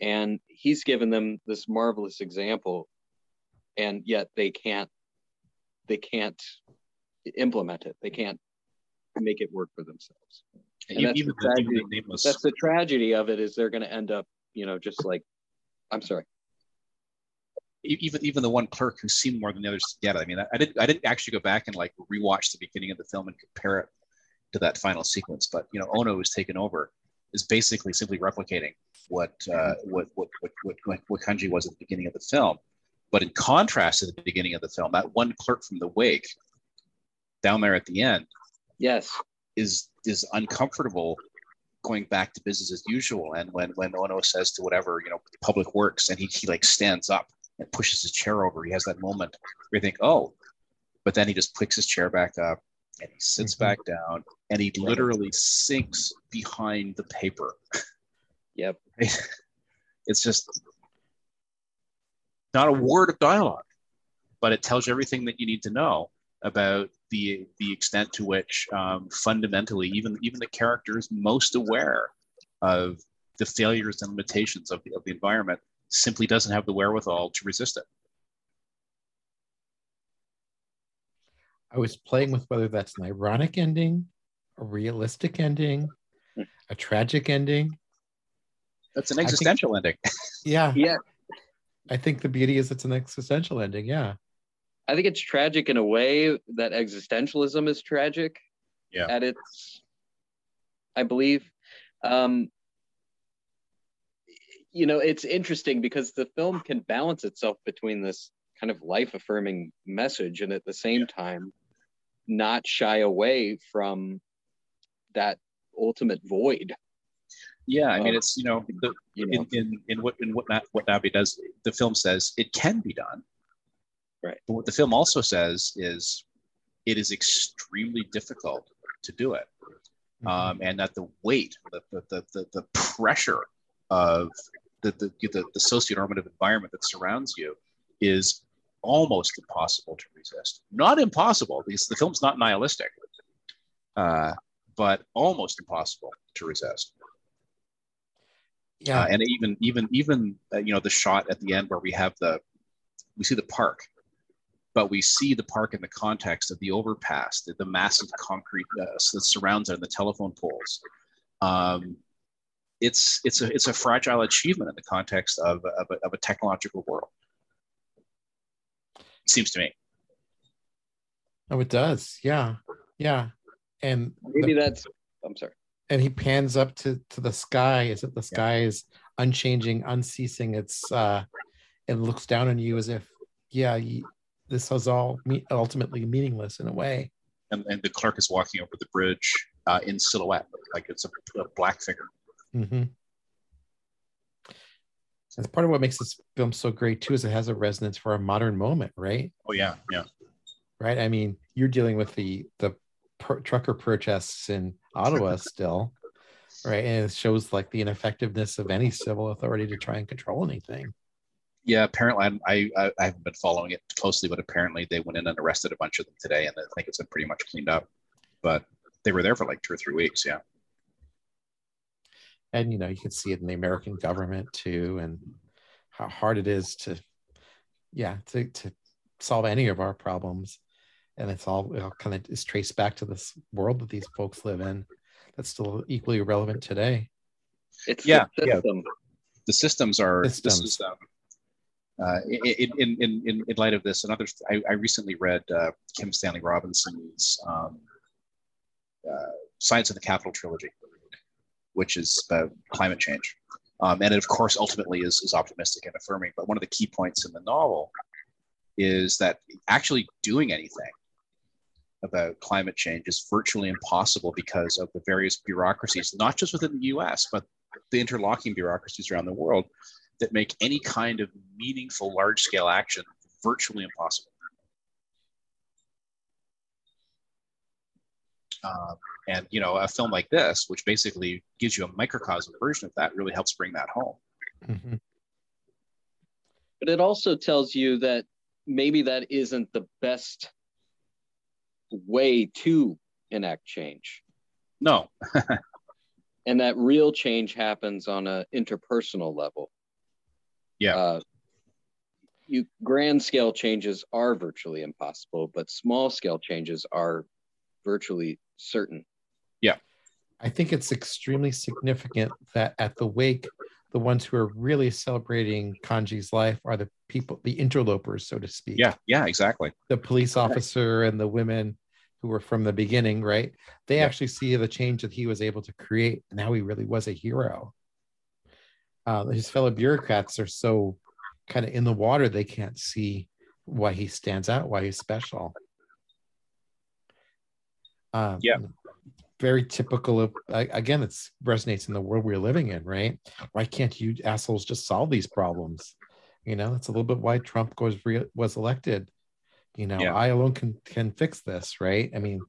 And he's given them this marvelous example, and yet they can't they can't implement it. They can't make it work for themselves. And that's, the tragedy, that's the tragedy of it is they're going to end up, you know, just like, I'm sorry. Even even the one clerk who seemed more than the others to get it. I mean, I, I didn't I didn't actually go back and like rewatch the beginning of the film and compare it to that final sequence. But you know, Ono is taken over is basically simply replicating what uh, what, what what what what Kanji was at the beginning of the film. But in contrast to the beginning of the film, that one clerk from the wake down there at the end, yes, is is uncomfortable going back to business as usual. And when when Ono says to whatever you know public works, and he he like stands up and pushes his chair over, he has that moment where you think, oh, but then he just picks his chair back up and he sits mm-hmm. back down and he literally sinks behind the paper. Yep. <laughs> it's just not a word of dialogue, but it tells you everything that you need to know about the the extent to which um, fundamentally even even the characters most aware of the failures and limitations of the, of the environment simply doesn't have the wherewithal to resist it. I was playing with whether that's an ironic ending, a realistic ending, a tragic ending. That's an existential think, ending. <laughs> Yeah. Yeah. I think the beauty is it's an existential ending. Yeah. I think it's tragic in a way that existentialism is tragic. Yeah. At its, I believe. Um, you know, it's interesting because the film can balance itself between this kind of life affirming message and at the same time not shy away from that ultimate void yeah i mean it's you know, the, you know. In, in, in what in what Watanabe does the film says it can be done right but what the film also says is it is extremely difficult to do it mm-hmm. um, and that the weight the, the, the, the pressure of the, the, the, the socio-normative environment that surrounds you is almost impossible to resist. Not impossible because the film's not nihilistic, uh, but almost impossible to resist. Yeah, uh, and even even even uh, you know the shot at the end where we have the we see the park, but we see the park in the context of the overpass, the, the massive concrete uh, that surrounds it, and the telephone poles. Um, it's it's a it's a fragile achievement in the context of, of, a, of a technological world It seems to me. Oh, it does. Yeah. Yeah. And maybe the, that's, I'm sorry. And he pans up to, to the sky. Is it the sky yeah. is unchanging, unceasing? It's, uh, it looks down on you as if, yeah, you, this is all me- ultimately meaningless in a way. And, and the clerk is walking over the bridge uh, in silhouette, like it's a, a black figure. Mm-hmm. That's part of what makes this film so great too, is it has a resonance for a modern moment, right? Oh yeah, yeah. Right. I mean, you're dealing with the the per- trucker protests in Ottawa <laughs> still, right? And it shows like the ineffectiveness of any civil authority to try and control anything. Yeah, apparently I, I I haven't been following it closely, but apparently they went in and arrested a bunch of them today, and I think it's been pretty much cleaned up. But they were there for like two or three weeks. Yeah and you know you can see it in the american government too and how hard it is to yeah to, to solve any of our problems. And it's all, it all kind of is traced back to this world that these folks live in that's still equally relevant today. It's yeah the yeah. the systems are systems. Is, um, uh, in, in, in, in light of this and others, I, I recently read uh, Kim Stanley Robinson's um, uh, Science of the Capital trilogy, which is about climate change. Um, and it, of course, ultimately is, is optimistic and affirming. But one of the key points in the novel is that actually doing anything about climate change is virtually impossible because of the various bureaucracies, not just within the US, but the interlocking bureaucracies around the world that make any kind of meaningful large scale action virtually impossible. Um, and you know, a film like this, which basically gives you a microcosm version of that, really helps bring that home. Mm-hmm. but it also tells you that maybe that isn't the best way to enact change. No. <laughs> and that real change happens on an interpersonal level. Yeah. Uh, you grand scale changes are virtually impossible, but small scale changes are virtually certain. Yeah. I think it's extremely significant that at the wake, the ones who are really celebrating Kanji's life are the people, the interlopers, so to speak. Yeah, yeah, exactly. The police officer and the women who were from the beginning, right? They yeah. actually see the change that he was able to create and how he really was a hero. Uh, his fellow bureaucrats are so kind of in the water, they can't see why he stands out, why he's special. Um, yeah. Very typical of, again, it resonates in the world we're living in, right? Why can't you assholes just solve these problems? You know, that's a little bit why Trump was re- was elected you know yeah. i alone can can fix this right i mean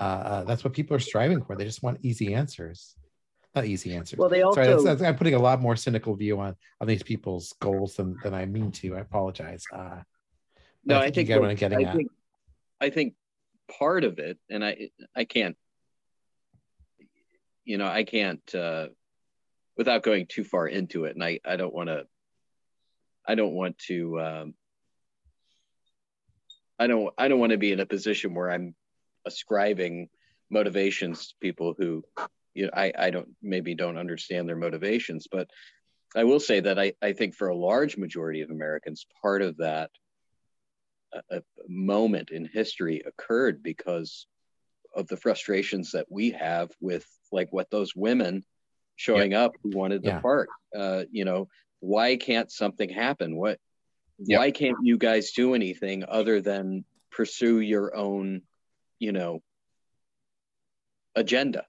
uh, uh, that's what people are striving for they just want easy answers not easy answers well they also Sorry, that's, that's, i'm putting a lot more cynical view on on these people's goals than than i mean to i apologize uh no i think, I think, what, I'm getting I at. think i think part of it and i i can't you know i can't uh without going too far into it and i i don't want to i don't want to um I don't I don't want to be in a position where I'm ascribing motivations to people who you know I, I don't maybe don't understand their motivations but I will say that I, I think for a large majority of Americans part of that a, a moment in history occurred because of the frustrations that we have with like what those women showing yep. up who wanted the yeah. part uh, you know why can't something happen? What yep. why can't you guys do anything other than pursue your own you know agenda?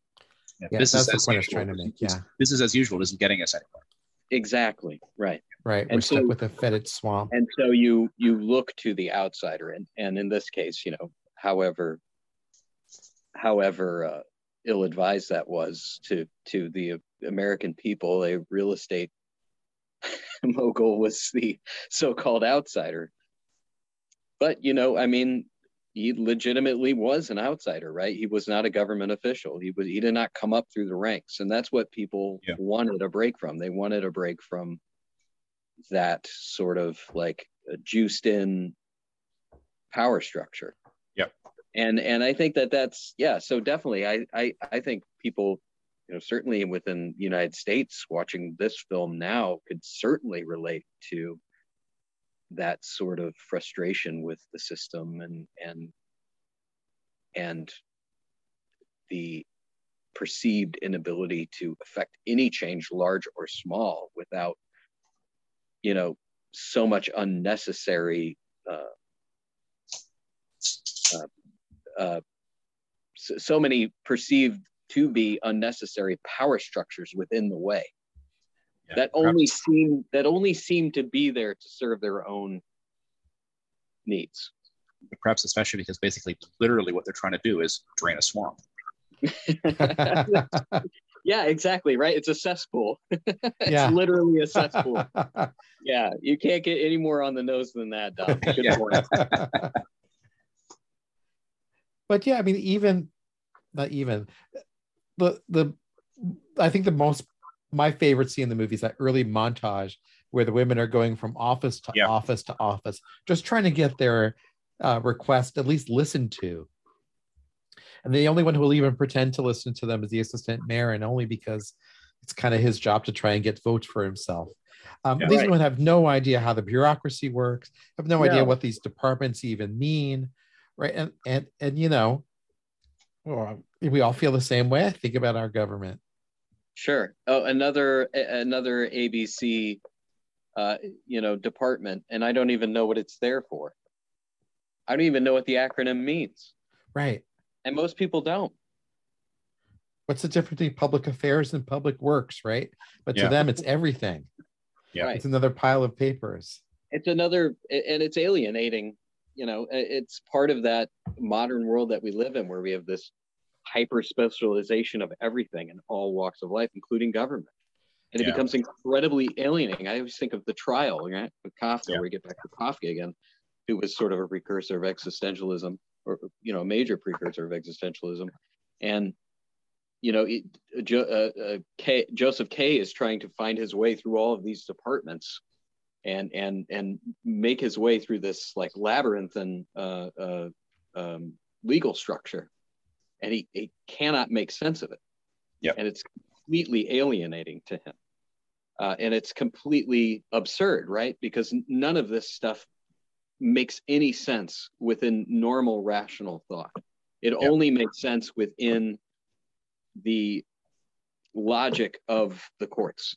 Yeah, yeah business that's the point I was trying to make yeah. Business as usual. Isn't getting us anywhere exactly right right and we're so, stuck with a fetid swamp and so you you look to the outsider and and in this case you know however however uh, ill-advised that was to to the american people a real estate <laughs> mogul was the so-called outsider. But you know, I mean, he legitimately was an outsider, right? He was not a government official. He was he did not come up through the ranks, and that's what people yeah. wanted a break from. They wanted a break from that sort of like juiced in power structure. Yep. And and I think that that's yeah. So definitely, I I I think people you know, certainly within the United States, watching this film now could certainly relate to that sort of frustration with the system and and and the perceived inability to affect any change large or small without you know so much unnecessary uh, uh, uh, so, so many perceived to be unnecessary power structures within the way yeah, that only perhaps. seem that only seem to be there to serve their own needs perhaps especially because basically literally what they're trying to do is drain a swamp <laughs> yeah exactly right it's a cesspool <laughs> it's yeah. literally a cesspool <laughs> yeah you can't get any more on the nose than that Dom. Good yeah. but yeah i mean even not even the the I think the most my favorite scene in the movie is that early montage where the women are going from office to yeah. office to office, just trying to get their uh, request at least listened to. And the only one who will even pretend to listen to them is the assistant mayor, and only because it's kind of his job to try and get votes for himself. Um, yeah, these right. women have no idea how the bureaucracy works, have no, no idea what these departments even mean, right? And and and you know, well, we all feel the same way. I Think about our government. Sure. Oh, another another ABC, uh, you know, department, and I don't even know what it's there for. I don't even know what the acronym means. Right. And most people don't. What's the difference between public affairs and public works, right? But yeah. to them, it's everything. Yeah. It's another pile of papers. It's another, and it's alienating. You know, it's part of that modern world that we live in, where we have this hyper specialization of everything in all walks of life, including government. and it Yeah. becomes incredibly alienating. I always think of the trial, right? With Kafka, Yeah. we get back to Kafka again, who was sort of a precursor of existentialism, or you know, a major precursor of existentialism, and you know, it, jo, uh, uh, K, Joseph K is trying to find his way through all of these departments, and and and make his way through this like labyrinthine uh, uh, um, legal structure, and he, he cannot make sense of it. Yep. and it's completely alienating to him. Uh, and it's completely absurd, right? Because none of this stuff makes any sense within normal rational thought. It Yeah. only makes sense within the logic of the courts.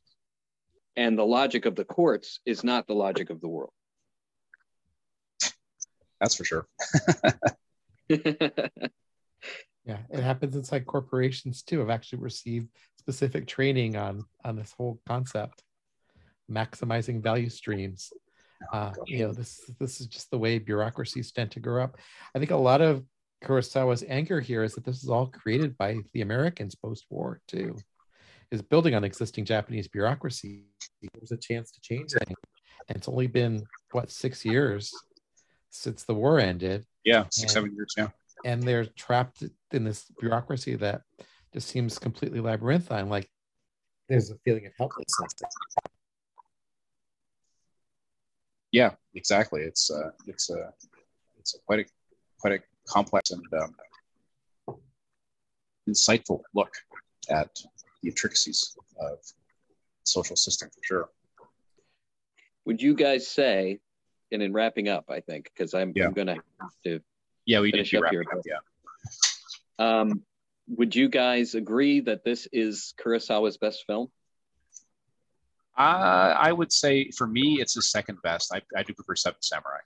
And the logic of the courts is not the logic of the world. That's for sure. <laughs> <laughs> Yeah, it happens inside corporations too. I've actually received specific training on on this whole concept, maximizing value streams. Uh, you know, this this is just the way bureaucracies tend to grow up. I think a lot of Kurosawa's anger here is that this is all created by the Americans post-war too, is building on existing Japanese bureaucracy. There's a chance to change things, and it's only been what six years since the war ended Yeah, six, And- seven years. Yeah. And they're trapped in this bureaucracy that just seems completely labyrinthine. Like there's a feeling of helplessness. Yeah, exactly. It's uh, it's a it's a quite a quite a complex and um, insightful look at the intricacies of social system for sure. Would you guys say, and in wrapping up, I think, because I'm, Yeah. I'm going to have to Yeah, we did Finish up here. up. Yeah. Um, would you guys agree that this is Kurosawa's best film? Uh, I would say for me, it's the second best. I, I do prefer Seven Samurai.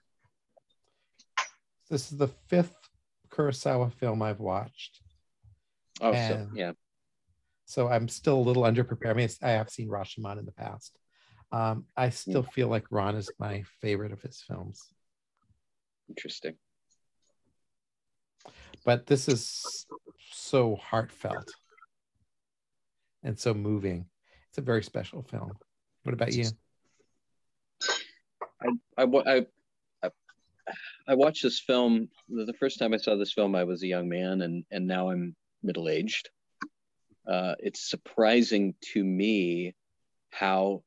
This is the fifth Kurosawa film I've watched. Oh, so, yeah. So I'm still a little underprepared. I mean, I have seen Rashomon in the past. Um, I still feel like Ran is my favorite of his films, Interesting. But this is so heartfelt and so moving. It's a very special film. What about you? I, I, I, I watched this film the first time I saw this film. I was a young man, and and now I'm middle aged. Uh, it's surprising to me how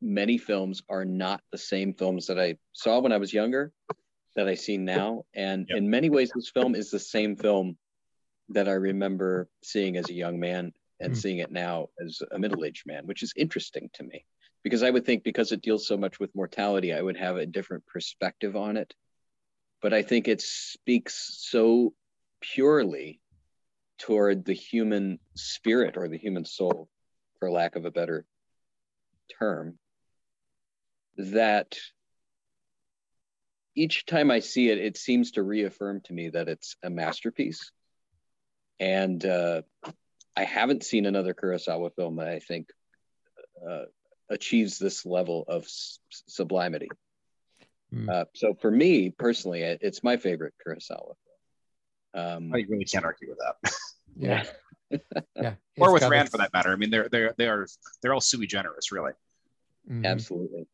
many films are not the same films that I saw when I was younger that I see now, and Yep. in many ways, this film is the same film that I remember seeing as a young man and Hmm. seeing it now as a middle aged man, which is interesting to me because I would think because it deals so much with mortality, I would have a different perspective on it. But I think it speaks so purely toward the human spirit or the human soul, for lack of a better term, that each time I see it, it seems to reaffirm to me that it's a masterpiece. And uh, I haven't seen another Kurosawa film that I think uh, achieves this level of s- sublimity. Hmm. Uh, so for me personally, it, it's my favorite Kurosawa. Um, I really can't argue with that. <laughs> Yeah, <laughs> yeah. or with Ran for that matter. I mean, they're they're they are they're all sui generis, really. Mhm. Absolutely.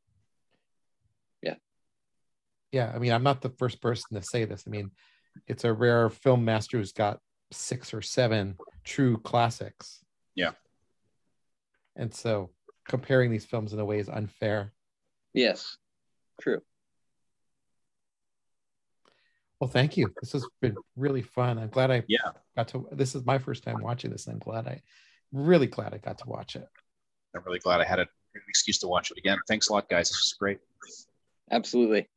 Yeah i mean i'm not the first person to say this i mean it's a rare film master who's got six or seven true classics Yeah. and so comparing these films in a way is unfair Yes. True. well thank you this has been really fun i'm glad i Yeah. got to this is my first time watching this i'm glad i really glad i got to watch it I'm really glad I had a, an excuse to watch it again. Thanks a lot, guys. This was great. Absolutely.